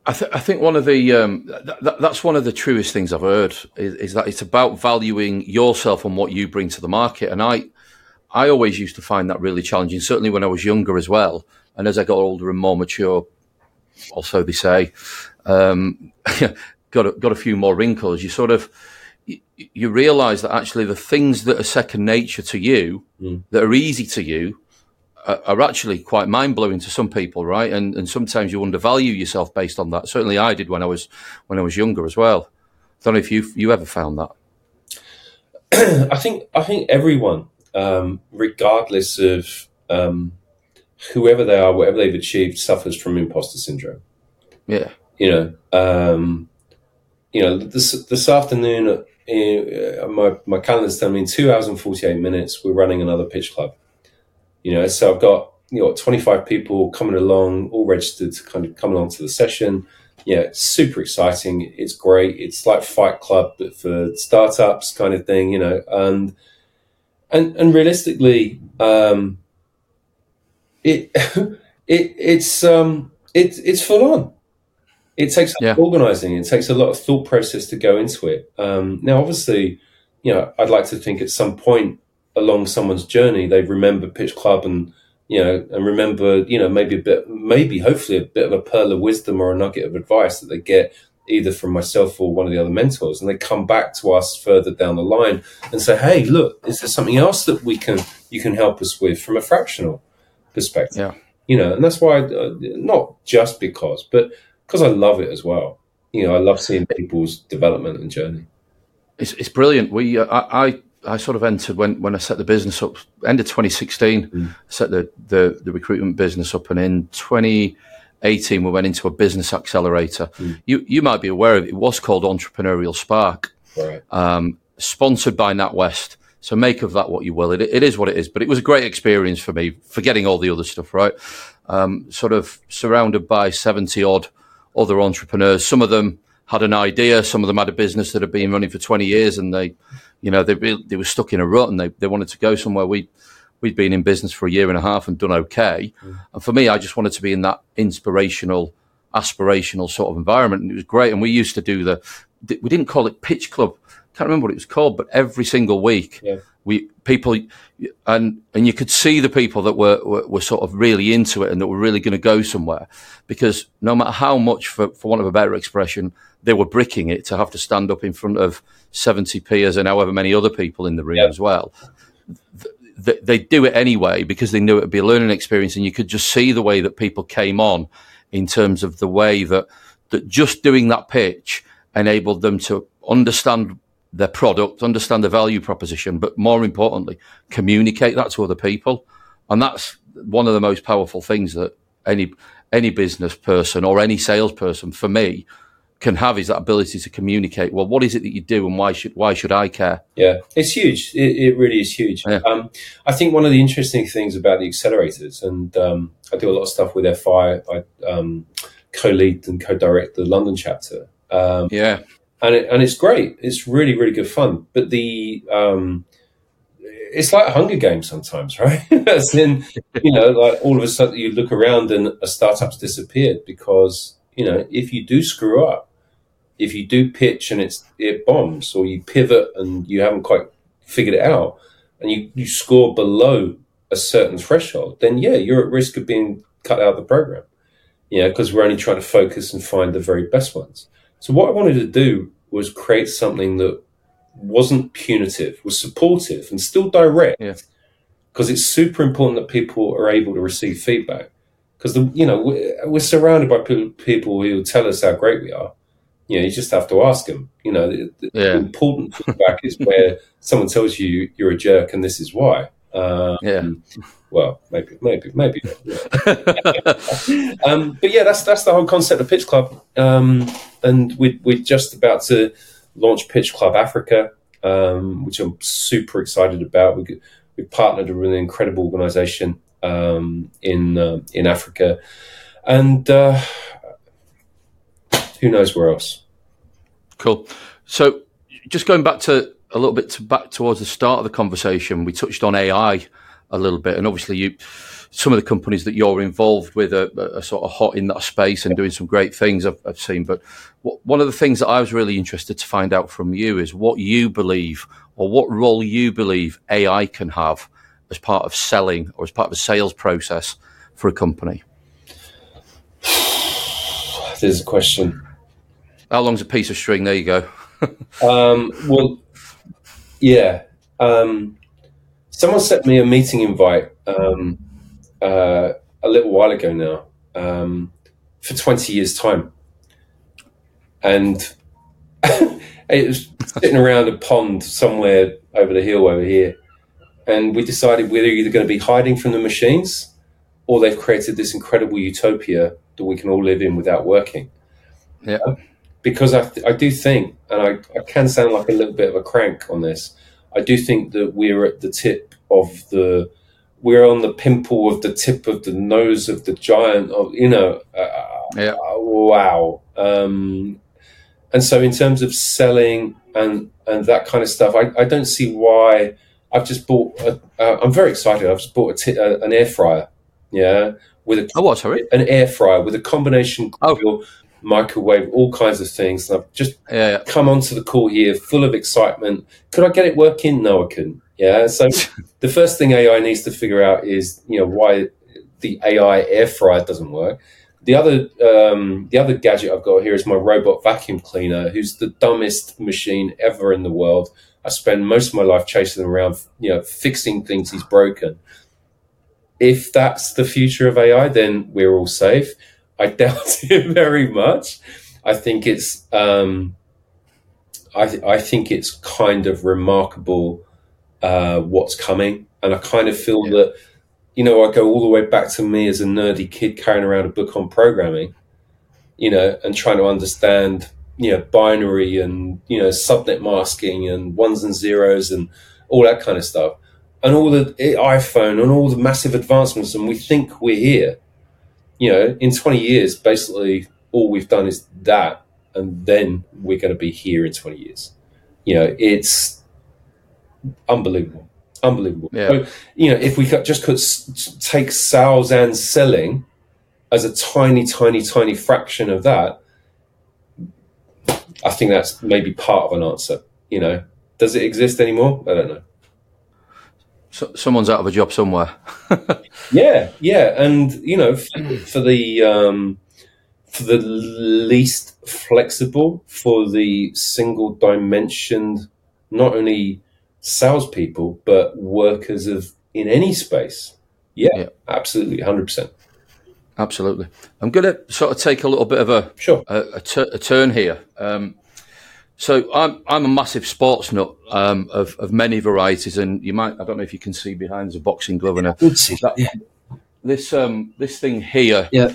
Speaker 1: I, th- I, think one of the um, th- that's one of the truest things I've heard is, is, that it's about valuing yourself and what you bring to the market. And I I always used to find that really challenging. Certainly when I was younger as well, and as I got older and more mature, also they say, um, got a, got a few more wrinkles. You sort of you realize that actually the things that are second nature to you, mm. that are easy to you, are, are actually quite mind blowing to some people, right? And and sometimes you undervalue yourself based on that. Certainly, I did when I was when I was younger as well. I don't know if you you ever found that.
Speaker 2: I think I think everyone, um, regardless of um, whoever they are, whatever they've achieved, suffers from imposter syndrome.
Speaker 1: Yeah,
Speaker 2: you know, um, you know, this this afternoon in, uh, my my calendar's telling me in two hours and forty eight minutes we're running another pitch club. You know, so I've got you know twenty five people coming along, all registered to kind of come along to the session. Yeah, super exciting. It's great. It's like Fight Club but for startups, kind of thing. You know, and and and realistically, um, it it it's um it, it's full on it takes yeah. organizing. It takes a lot of thought process to go into it. Um, now, obviously, you know, I'd like to think at some point along someone's journey they remember Pitch Club and you know and remember you know maybe a bit, maybe hopefully a bit of a pearl of wisdom or a nugget of advice that they get either from myself or one of the other mentors, and they come back to us further down the line and say, "Hey, look, is there something else that we can you can help us with from a fractional perspective?"
Speaker 1: Yeah.
Speaker 2: You know, and that's why, uh, not just because, but because I love it as well. You know, I love seeing people's development and journey.
Speaker 1: It's, it's brilliant. We, uh, I, I, I, sort of entered when, when I set the business up, end of 2016, mm. set the, the, the recruitment business up, and in 2018 we went into a business accelerator. Mm. You, you might be aware of it. It was called Entrepreneurial Spark,
Speaker 2: right.
Speaker 1: um, sponsored by NatWest. So make of that what you will. It, it is what it is, but it was a great experience for me, forgetting all the other stuff, right? Um, sort of surrounded by 70 odd other entrepreneurs. Some of them had an idea. Some of them had a business that had been running for 20 years and they, you know, they, they were stuck in a rut and they, they wanted to go somewhere. We, we'd been in business for a year and a half and done okay. Mm. And for me, I just wanted to be in that inspirational, aspirational sort of environment. And it was great. And we used to do the, we didn't call it pitch club. I can't remember what it was called, but every single week
Speaker 2: yeah
Speaker 1: we people and and you could see the people that were, were, were sort of really into it and that were really going to go somewhere. Because no matter how much for for want of a better expression they were bricking it to have to stand up in front of 70 peers and however many other people in the room as well they, they do it anyway because they knew it would be a learning experience and you could just see the way that people came on in terms of the way that that just doing that pitch enabled them to understand their product, understand the value proposition, but more importantly, communicate that to other people. And that's one of the most powerful things that any any business person or any salesperson for me can have is that ability to communicate. Well, what is it that you do, and why should why should I care?
Speaker 2: Yeah, it's huge. It, it really is huge. Yeah. Um, I think one of the interesting things about the accelerators, and um, I do a lot of stuff with FI. I um, co-lead and co-direct the London chapter.
Speaker 1: Um, yeah,
Speaker 2: and it, and it's great. It's really really good fun. But the um, it's like a Hunger Games sometimes, right? As in, you know, like all of a sudden you look around and a startup's disappeared because you know if you do screw up, if you do pitch and it's it bombs, or you pivot and you haven't quite figured it out, and you you score below a certain threshold, then yeah, you're at risk of being cut out of the program. Yeah, because we're only trying to focus and find the very best ones. So what I wanted to do was create something that wasn't punitive, was supportive and still direct. Because it's super important that people are able to receive feedback. Because you know we're, we're surrounded by people who tell us how great we are. You know, you just have to ask them. You know, the, the
Speaker 1: Yeah.
Speaker 2: important feedback is where someone tells you you're a jerk and this is why. Um,
Speaker 1: Yeah.
Speaker 2: Well, maybe, maybe, maybe. not, um, but yeah, that's that's the whole concept of Pitch Club, um, and we, we're just about to launch Pitch Club Africa, um, which I'm super excited about. We we partnered with an incredible organisation um, in uh, in Africa, and uh, who knows where else.
Speaker 1: Cool. So, just going back to a little bit to back towards the start of the conversation, we touched on AI a little bit, and obviously, you some of the companies that you're involved with are, are sort of hot in that space and doing some great things. I've, I've seen, but what, one of the things that I was really interested to find out from you is what you believe, or what role you believe AI can have as part of selling or as part of the sales process for a company.
Speaker 2: There's a question.
Speaker 1: How long's a piece of string? There you go.
Speaker 2: Um, well, yeah. Um, someone sent me a meeting invite um, uh, a little while ago now um, for 20 years' time. And it was sitting around a pond somewhere over the hill over here. And we decided we're either going to be hiding from the machines or they've created this incredible utopia that we can all live in without working
Speaker 1: Yeah.
Speaker 2: Because I, I do think, and I, I can sound like a little bit of a crank on this, I do think that we're at the tip of the, we're on the pimple of the tip of the nose of the giant of, you know, uh,
Speaker 1: Yeah.
Speaker 2: wow. Um, and so in terms of selling and, and that kind of stuff, I, I don't see why I've just bought, a, uh, I'm very excited. I've just bought a t- uh, an air fryer. Yeah. With a
Speaker 1: Oh, what? Sorry.
Speaker 2: an air fryer with a combination
Speaker 1: Oh.
Speaker 2: Microwave, all kinds of things. And I've just
Speaker 1: Yeah. yeah.
Speaker 2: come onto the call here full of excitement. Could I get it working? No, I couldn't. Yeah. So the first thing AI needs to figure out is, you know, why the AI air fryer doesn't work. The other, um, the other gadget I've got here is my robot vacuum cleaner, who's the dumbest machine ever in the world. I spend most of my life chasing him around, you know, fixing things he's broken. If that's the future of AI, then we're all safe. I doubt it very much. I think it's, um, I, th- I think it's kind of remarkable uh, what's coming, and I kind of feel
Speaker 1: Yeah.
Speaker 2: that, you know, I go all the way back to me as a nerdy kid carrying around a book on programming, you know, and trying to understand, you know, binary and you know subnet masking and ones and zeros and all that kind of stuff, and all the iPhone and all the massive advancements, and we think we're here. You know, in twenty years, basically all we've done is that, and then we're going to be here in twenty years. You know, it's unbelievable, unbelievable.
Speaker 1: Yeah.
Speaker 2: So, you know, if we could just could take sales and selling as a tiny, tiny, tiny fraction of that, I think that's maybe part of an answer. You know, does it exist anymore? I don't know.
Speaker 1: So, someone's out of a job somewhere.
Speaker 2: Yeah, yeah, and you know, for, for the um, for the least flexible, for the single dimensioned, not only salespeople but workers of in any space. Yeah,
Speaker 1: Yeah.
Speaker 2: absolutely, hundred percent.
Speaker 1: Absolutely. I'm going to sort of take a little bit of a
Speaker 2: Sure.
Speaker 1: a, a, tu- a turn here. Um, so I'm I'm a massive sports nut um, of of many varieties, and you might I don't know if you can see behind there's a boxing glove and a, that, yeah. this um this thing here.
Speaker 2: Yeah.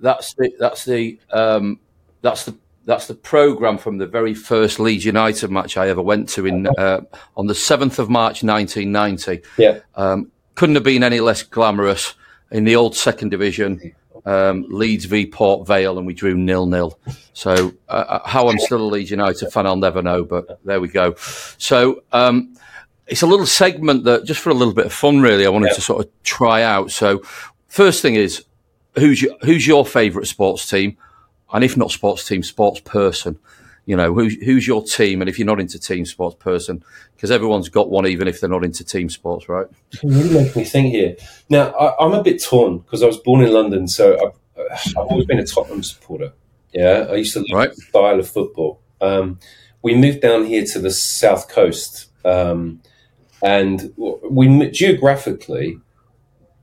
Speaker 1: that's the that's the um that's the that's the program from the very first Leeds United match I ever went to in uh, on the seventh of March, 1990.
Speaker 2: Yeah,
Speaker 1: Um, couldn't have been any less glamorous in the old second division. Um, Leeds v Port Vale, and we drew nil nil. So uh, uh, how I'm still a Leeds United fan, I'll never know. But there we go. So um, it's a little segment that just for a little bit of fun, really. I wanted to sort of try out. So first thing is, who's your, who's your favourite sports team, and if not sports team, sports person. You know, who's, who's your team? And if you're not into team sports person, because everyone's got one, even if they're not into team sports, right?
Speaker 2: You really make me think here. Now, I, am a bit torn because I was born in London, so I've, I've, always been a Tottenham supporter. Yeah, I used to love right. the style of football. Um, we moved down here to the south coast, um, and we geographically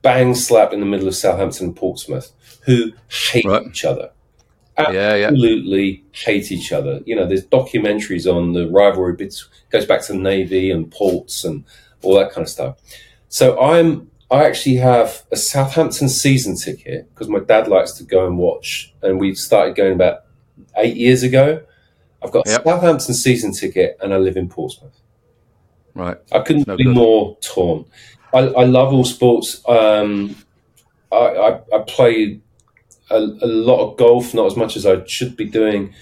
Speaker 2: bang slap in the middle of Southampton and Portsmouth, who hate right. each other absolutely yeah, yeah. hate each other. You know, there's documentaries on the rivalry bits goes back to the Navy and ports and all that kind of stuff. So I'm I actually have a Southampton season ticket because my dad likes to go and watch, and we started going about eight years ago. I've got yep. a Southampton season ticket, and I live in Portsmouth.
Speaker 1: Right,
Speaker 2: I couldn't no be good. more torn. I, I, love all sports. Um, I, I, I played a, a, lot of golf, not as much as I should be doing.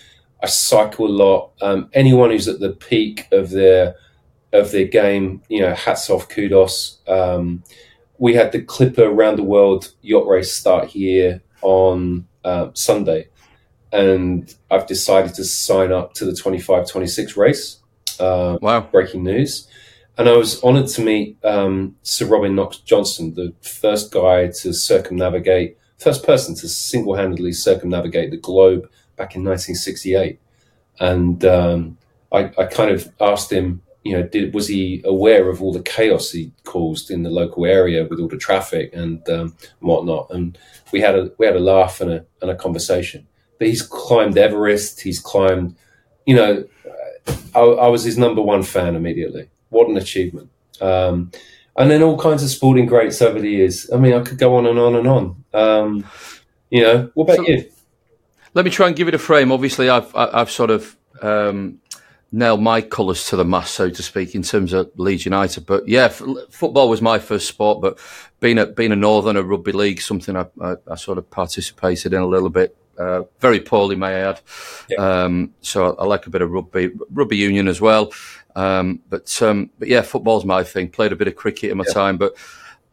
Speaker 2: I cycle a lot. Um, anyone who's at the peak of their of their game, you know, hats off, kudos. Um, we had the Clipper Around the World yacht race start here on uh, Sunday, and I've decided to sign up to the 25 26 race. Uh, wow. Breaking news. And I was honored to meet um, Sir Robin Knox Johnston, the first guy to circumnavigate first person to single handedly circumnavigate the globe back in 1968. And um, I, I, kind of asked him, you know, did, was he aware of all the chaos he caused in the local area with all the traffic and um, whatnot? And we had a we had a laugh and a and a conversation. But he's climbed Everest. He's climbed, you know, I, I was his number one fan immediately. What an achievement! Um, and then all kinds of sporting greats over the years. I mean, I could go on and on and on. Um, you know, what about so, you?
Speaker 1: Let me try and give it a frame. Obviously, I've I've sort of um, nailed my colours to the mast, so to speak, in terms of Leeds United. But yeah, f- football was my first sport. But being a being a northern, rugby league, something I, I, I sort of participated in a little bit. Uh, very poorly, may I add. Yeah. Um, so I, I, like a bit of rugby, rugby union as well. Um, but um, but yeah, football's my thing. Played a bit of cricket in my yeah. time, but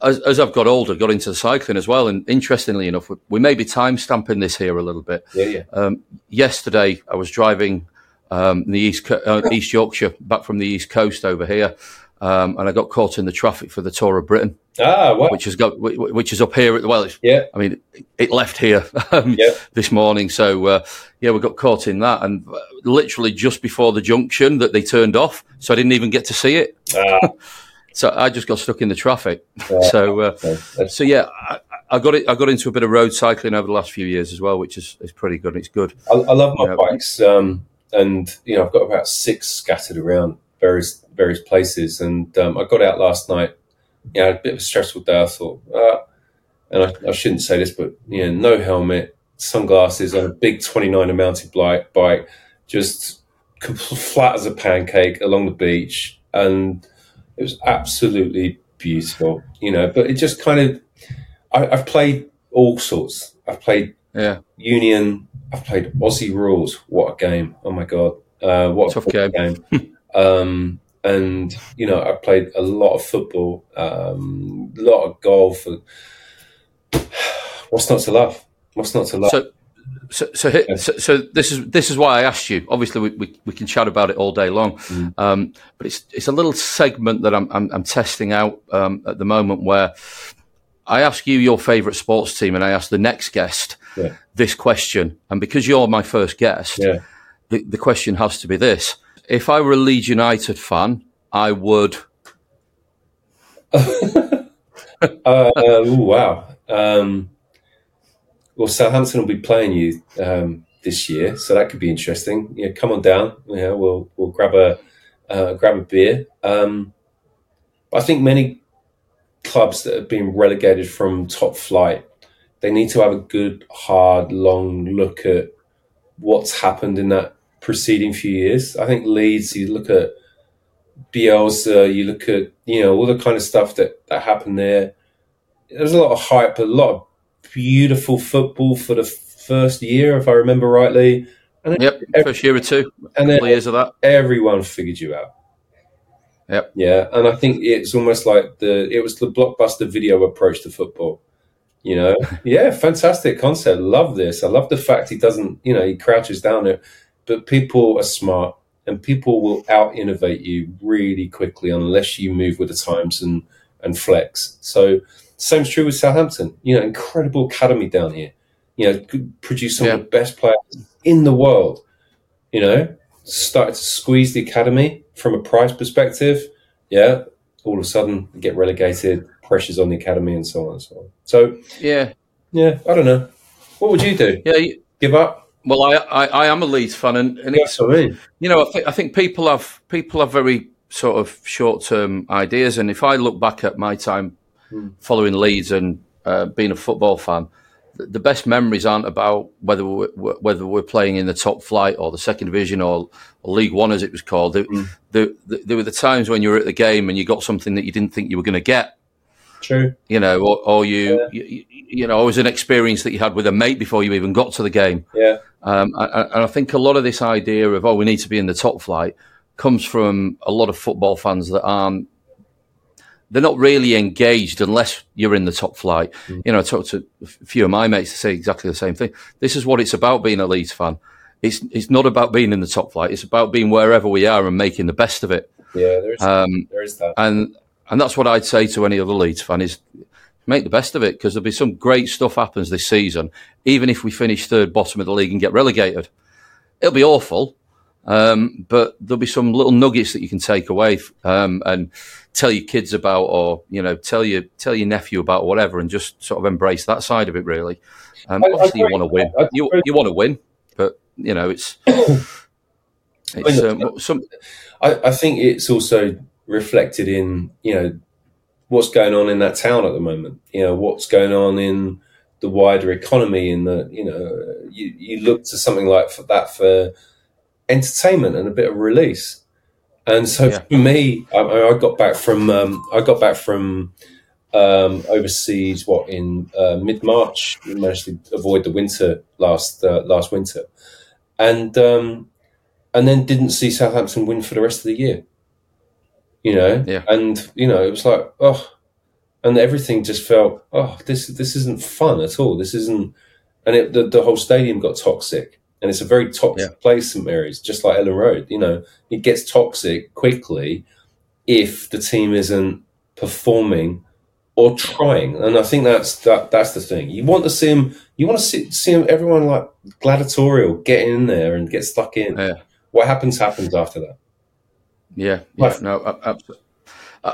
Speaker 1: as, as, I've got older, got into cycling as well. And interestingly enough, we, we may be time stamping this here a little bit.
Speaker 2: Yeah, yeah.
Speaker 1: Um, yesterday, I was driving um, the East uh, East Yorkshire back from the East Coast over here, um, and I got caught in the traffic for the Tour of Britain.
Speaker 2: Ah,
Speaker 1: which has got which is up here. At the well,
Speaker 2: yeah.
Speaker 1: I mean, it left here um, yeah. this morning, so uh, yeah, we got caught in that, and uh, literally just before the junction that they turned off, so I didn't even get to see it. Ah. so I just got stuck in the traffic. Ah, so, uh, so yeah, I, I, got it. I got into a bit of road cycling over the last few years as well, which is, is pretty good. It's good.
Speaker 2: I, I love my you know, bikes, um, and you know, I've got about six scattered around various various places. And um, I got out last night. Yeah, a bit of a stressful day. I thought, uh, and I, I, shouldn't say this, but you know, no helmet, sunglasses, on a big 29 mounted bike, bike, just flat as a pancake along the beach, and it was absolutely beautiful. You know, but it just kind of, I, I've played all sorts. I've played
Speaker 1: yeah.
Speaker 2: Union. I've played Aussie Rules. What a game! Oh my god, uh, what
Speaker 1: Tough a game!
Speaker 2: game. um, and you know I played a lot of football, um, a lot of golf. What's not to love? What's not to love?
Speaker 1: So, so, so, yeah. so, so, this is this is why I asked you. Obviously, we, we, we can chat about it all day long, mm. um, but it's it's a little segment that I'm I'm, I'm testing out um, at the moment where I ask you your favourite sports team, and I ask the next guest yeah. this question, and because you're my first guest,
Speaker 2: yeah.
Speaker 1: the, the question has to be this: if I were a Leeds United fan, I would.
Speaker 2: uh, ooh, wow. Um, well, Southampton will be playing you um, this year, so that could be interesting. Yeah, come on down. Yeah, we'll we'll grab a uh, grab a beer. Um, I think many clubs that have been relegated from top flight, they need to have a good, hard, long look at what's happened in that preceding few years. I think Leeds, you look at Bielsa, you look at, you know, all the kind of stuff that, that happened there. There's a lot of hype, a lot of beautiful football for the first year, if I remember rightly.
Speaker 1: And yep, first year or two, and then years of that.
Speaker 2: Everyone figured you out.
Speaker 1: Yep.
Speaker 2: Yeah, and I think it's almost like the it was the blockbuster video approach to football. You know, yeah, fantastic concept. Love this. I love the fact he doesn't. You know, he crouches down there, but people are smart and people will out innovate you really quickly unless you move with the times and and flex. So same's true with Southampton. You know, incredible academy down here. You know, produce some yeah. of the best players in the world. You know, started to squeeze the academy from a price perspective. Yeah, all of a sudden get relegated, pressures on the academy, and so on and so on. So
Speaker 1: yeah,
Speaker 2: yeah, I don't know. What would you do?
Speaker 1: Yeah, you,
Speaker 2: give up.
Speaker 1: Well, I, I, I am a Leeds fan, and, and it's I mean. you know I think I think people have people have very sort of short term ideas, and if I look back at my time mm. following Leeds and uh, being a football fan, the, the best memories aren't about whether we're, whether we're playing in the top flight or the second division or, or League One as it was called. Mm. there, there, were the times when you were at the game and you got something that you didn't think you were going to get.
Speaker 2: True.
Speaker 1: You know, or, or you, yeah. you, you know, it was an experience that you had with a mate before you even got to the game.
Speaker 2: Yeah.
Speaker 1: Um, and I think a lot of this idea of oh, we need to be in the top flight comes from a lot of football fans that aren't they're not really engaged unless you're in the top flight. Mm. You know, I talked to a few of my mates to say exactly the same thing. This is what it's about being a Leeds fan. It's it's not about being in the top flight. It's about being wherever we are and making the best of it.
Speaker 2: Yeah, there's um, there is that,
Speaker 1: and and that's what I'd say to any other Leeds fan is make the best of it because there'll be some great stuff happens this season. Even if we finish third bottom of the league and get relegated, it'll be awful. Um, but there'll be some little nuggets that you can take away um, and tell your kids about, or you know, tell your tell your nephew about, whatever, and just sort of embrace that side of it. Really, um, I, obviously I you want to win. You you want to win, but you know it's. it's um, some.
Speaker 2: I, I think it's also reflected in you know what's going on in that town at the moment. You know what's going on in the wider economy. In the you know you you look to something like for that for entertainment and a bit of release. And so yeah. for me, I, I, got back from um, I got back from um, overseas. What in uh, mid March? We managed to avoid the winter last uh, last winter, and um, and then didn't see Southampton win for the rest of the year. You know,
Speaker 1: yeah.
Speaker 2: and you know it was like oh, and everything just felt oh this this isn't fun at all. This isn't, and it, the the whole stadium got toxic and it's a very toxic yeah. place, St Mary's, just like Elland Road. You know, it gets toxic quickly if the team isn't performing or trying, and I think that's that. That's the thing. You want to see them. You want to see see them, everyone like gladiatorial, get in there and get stuck in.
Speaker 1: Yeah.
Speaker 2: What happens happens after that.
Speaker 1: Yeah, yeah, no,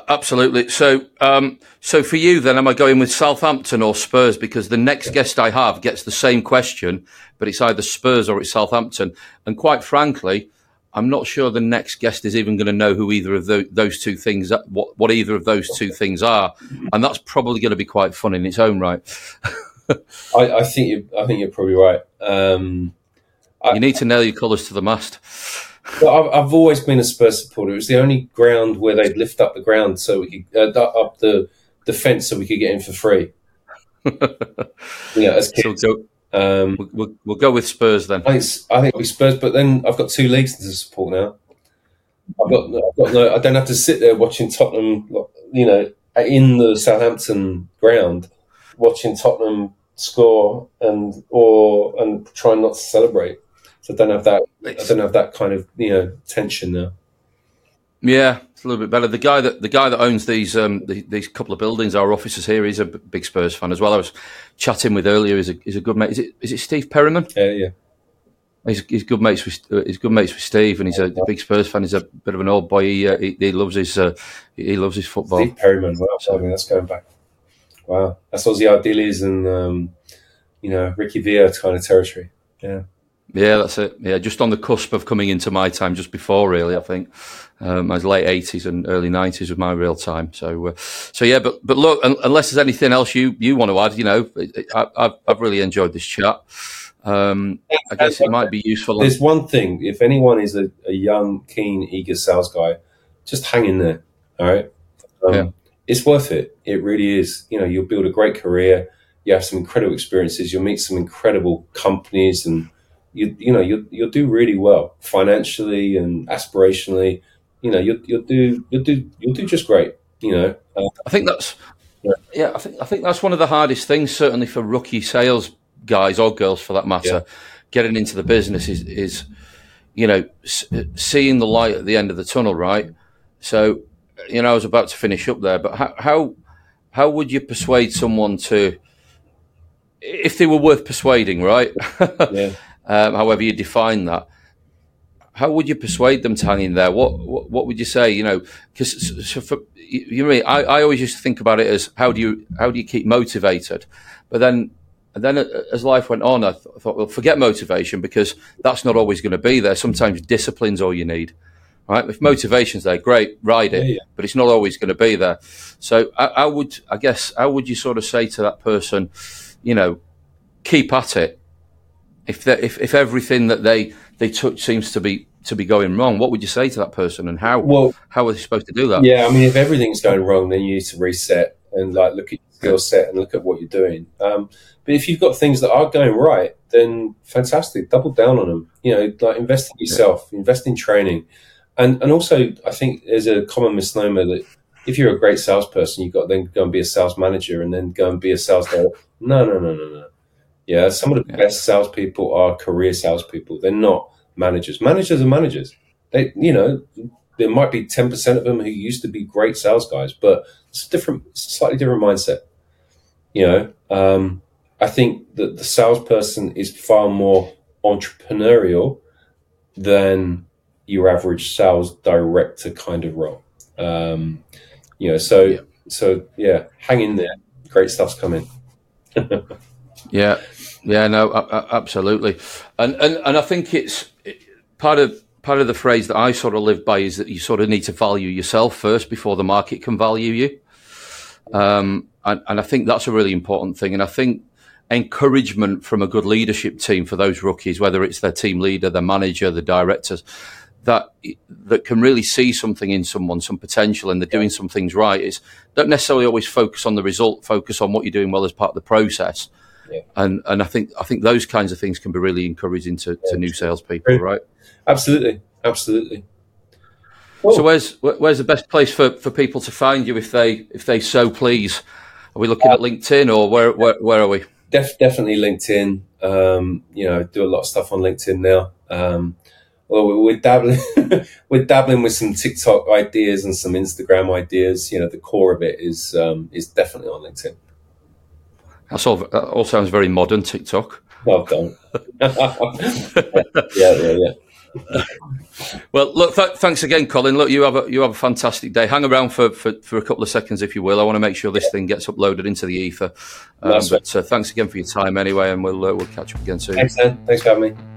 Speaker 1: absolutely. Uh. So, um, so for you, then, am I going with Southampton or Spurs? Because the next guest I have gets the same question, but it's either Spurs or it's Southampton. And quite frankly, I'm not sure the next guest is even going to know who either of those, those two things, what, what either of those two things are, and that's probably going to be quite fun in its own right.
Speaker 2: I, I, think you, I think you're probably right. Um,
Speaker 1: you I, need to nail your colours to the mast.
Speaker 2: Well, I've, I've, always been a Spurs supporter. It was the only ground where they'd lift up the ground so we could uh, up the the fence so we could get in for free. yeah, as kids. So
Speaker 1: go, um, we'll, we'll, we'll, go with Spurs then.
Speaker 2: I think, I think it'll be Spurs, but then I've got two leagues to support now. I've got, I've got no. I don't have to sit there watching Tottenham, you know, in the Southampton ground, watching Tottenham score and or and trying not to celebrate. So I don't have that. I don't have that kind of you know tension there.
Speaker 1: Yeah, it's a little bit better. The guy that the guy that owns these um, the, these couple of buildings, our offices here, he's a big Spurs fan as well. I was chatting with earlier. He's a, he's a good mate. Is it is it Steve Perryman?
Speaker 2: Yeah, yeah.
Speaker 1: He's, he's good mates with uh, he's good mates with Steve, and he's a, a big Spurs fan. He's a bit of an old boy. He uh, he, he, loves his uh, he loves his football.
Speaker 2: Steve Perryman. Wow, so, I mean that's going back. Wow, that's Ossie Ardiles and um, you know Ricky Villa kind of territory. Yeah.
Speaker 1: Yeah, that's it. Yeah, just on the cusp of coming into my time, just before really. I think um, I was late eighties and early nineties was my real time. So, uh, so yeah. But but look, unless there's anything else you you want to add, you know, I, have I've really enjoyed this chat. Um, I guess it might be useful.
Speaker 2: There's one thing: if anyone is a, a young, keen, eager sales guy, just hang in there. All right, um, yeah. it's worth it. It really is. You know, you'll build a great career, you have some incredible experiences. You'll meet some incredible companies, and you you know you'll you'll do really well financially and aspirationally. You know you'll you'll do you'll do you'll do just great. You know, uh,
Speaker 1: I think that's yeah. yeah. I think I think that's one of the hardest things, certainly for rookie sales guys or girls, for that matter, yeah. getting into the business is is you know seeing the light at the end of the tunnel, right? So you know, I was about to finish up there, but how how, how would you persuade someone to, if they were worth persuading, right? yeah. um, however you define that, how would you persuade them to hang in there? What what, what would you say? You know, because so for, you know, I, I always used to think about it as how do you how do you keep motivated, but then and then as life went on, I, th- I thought, well, forget motivation because that's not always going to be there. Sometimes discipline's all you need right? If motivation's there, great, ride it, yeah, yeah. but it's not always going to be there. So I, I, would, I guess, how would you sort of say to that person, you know, keep at it? If if if everything that they they touch seems to be to be going wrong, what would you say to that person, and how well how are they supposed to do that?
Speaker 2: Yeah, I mean, if everything's going wrong, then you need to reset and like look at your skill set and look at what you're doing. Um, but if you've got things that are going right, then fantastic, double down on them. You know, like invest in yourself, yeah. invest in training and and also I think there's a common misnomer that if you're a great salesperson, you've got to then go and be a sales manager and then go and be a sales director. No, no, no, no, no. Yeah, some of the yeah. best salespeople are career salespeople. They're not managers. Managers are managers. They, you know, there might be ten percent of them who used to be great sales guys, but it's a different, slightly different mindset. You know, um, I think that the salesperson is far more entrepreneurial than your average sales director kind of role. Um, you know, so yeah. so yeah, hang in there. Great stuff's coming.
Speaker 1: yeah, yeah, no, absolutely, and and and I think it's part of part of the phrase that I sort of live by is that you sort of need to value yourself first before the market can value you. Um, and, and I think that's a really important thing. And I think encouragement from a good leadership team for those rookies, whether it's their team leader, their manager, the directors, that that can really see something in someone, some potential, and they're doing some things right. Is don't necessarily always focus on the result. Focus on what you're doing well as part of the process. Yeah. And and I think I think those kinds of things can be really encouraging to, yeah, to new salespeople, right?
Speaker 2: Absolutely, absolutely.
Speaker 1: So where's where's the best place for, for people to find you if they if they so please? Are we looking uh, at LinkedIn or where, where where are we?
Speaker 2: Def, definitely LinkedIn. Um, you know, do a lot of stuff on LinkedIn now. Um, well, we're dabbling, we're dabbling with some TikTok ideas and some Instagram ideas. You know, the core of it is um, is definitely on LinkedIn.
Speaker 1: That's all. That all sounds very modern. TikTok.
Speaker 2: Well done. yeah, yeah, yeah.
Speaker 1: well, look, th- thanks again, Colin. Look, you have a you have a fantastic day. Hang around for, for, for a couple of seconds, if you will. I want to make sure this thing gets uploaded into the ether. Um, but uh, thanks again for your time, anyway, and we'll uh, we'll catch up again soon.
Speaker 2: Thanks, Dan. Thanks for having me.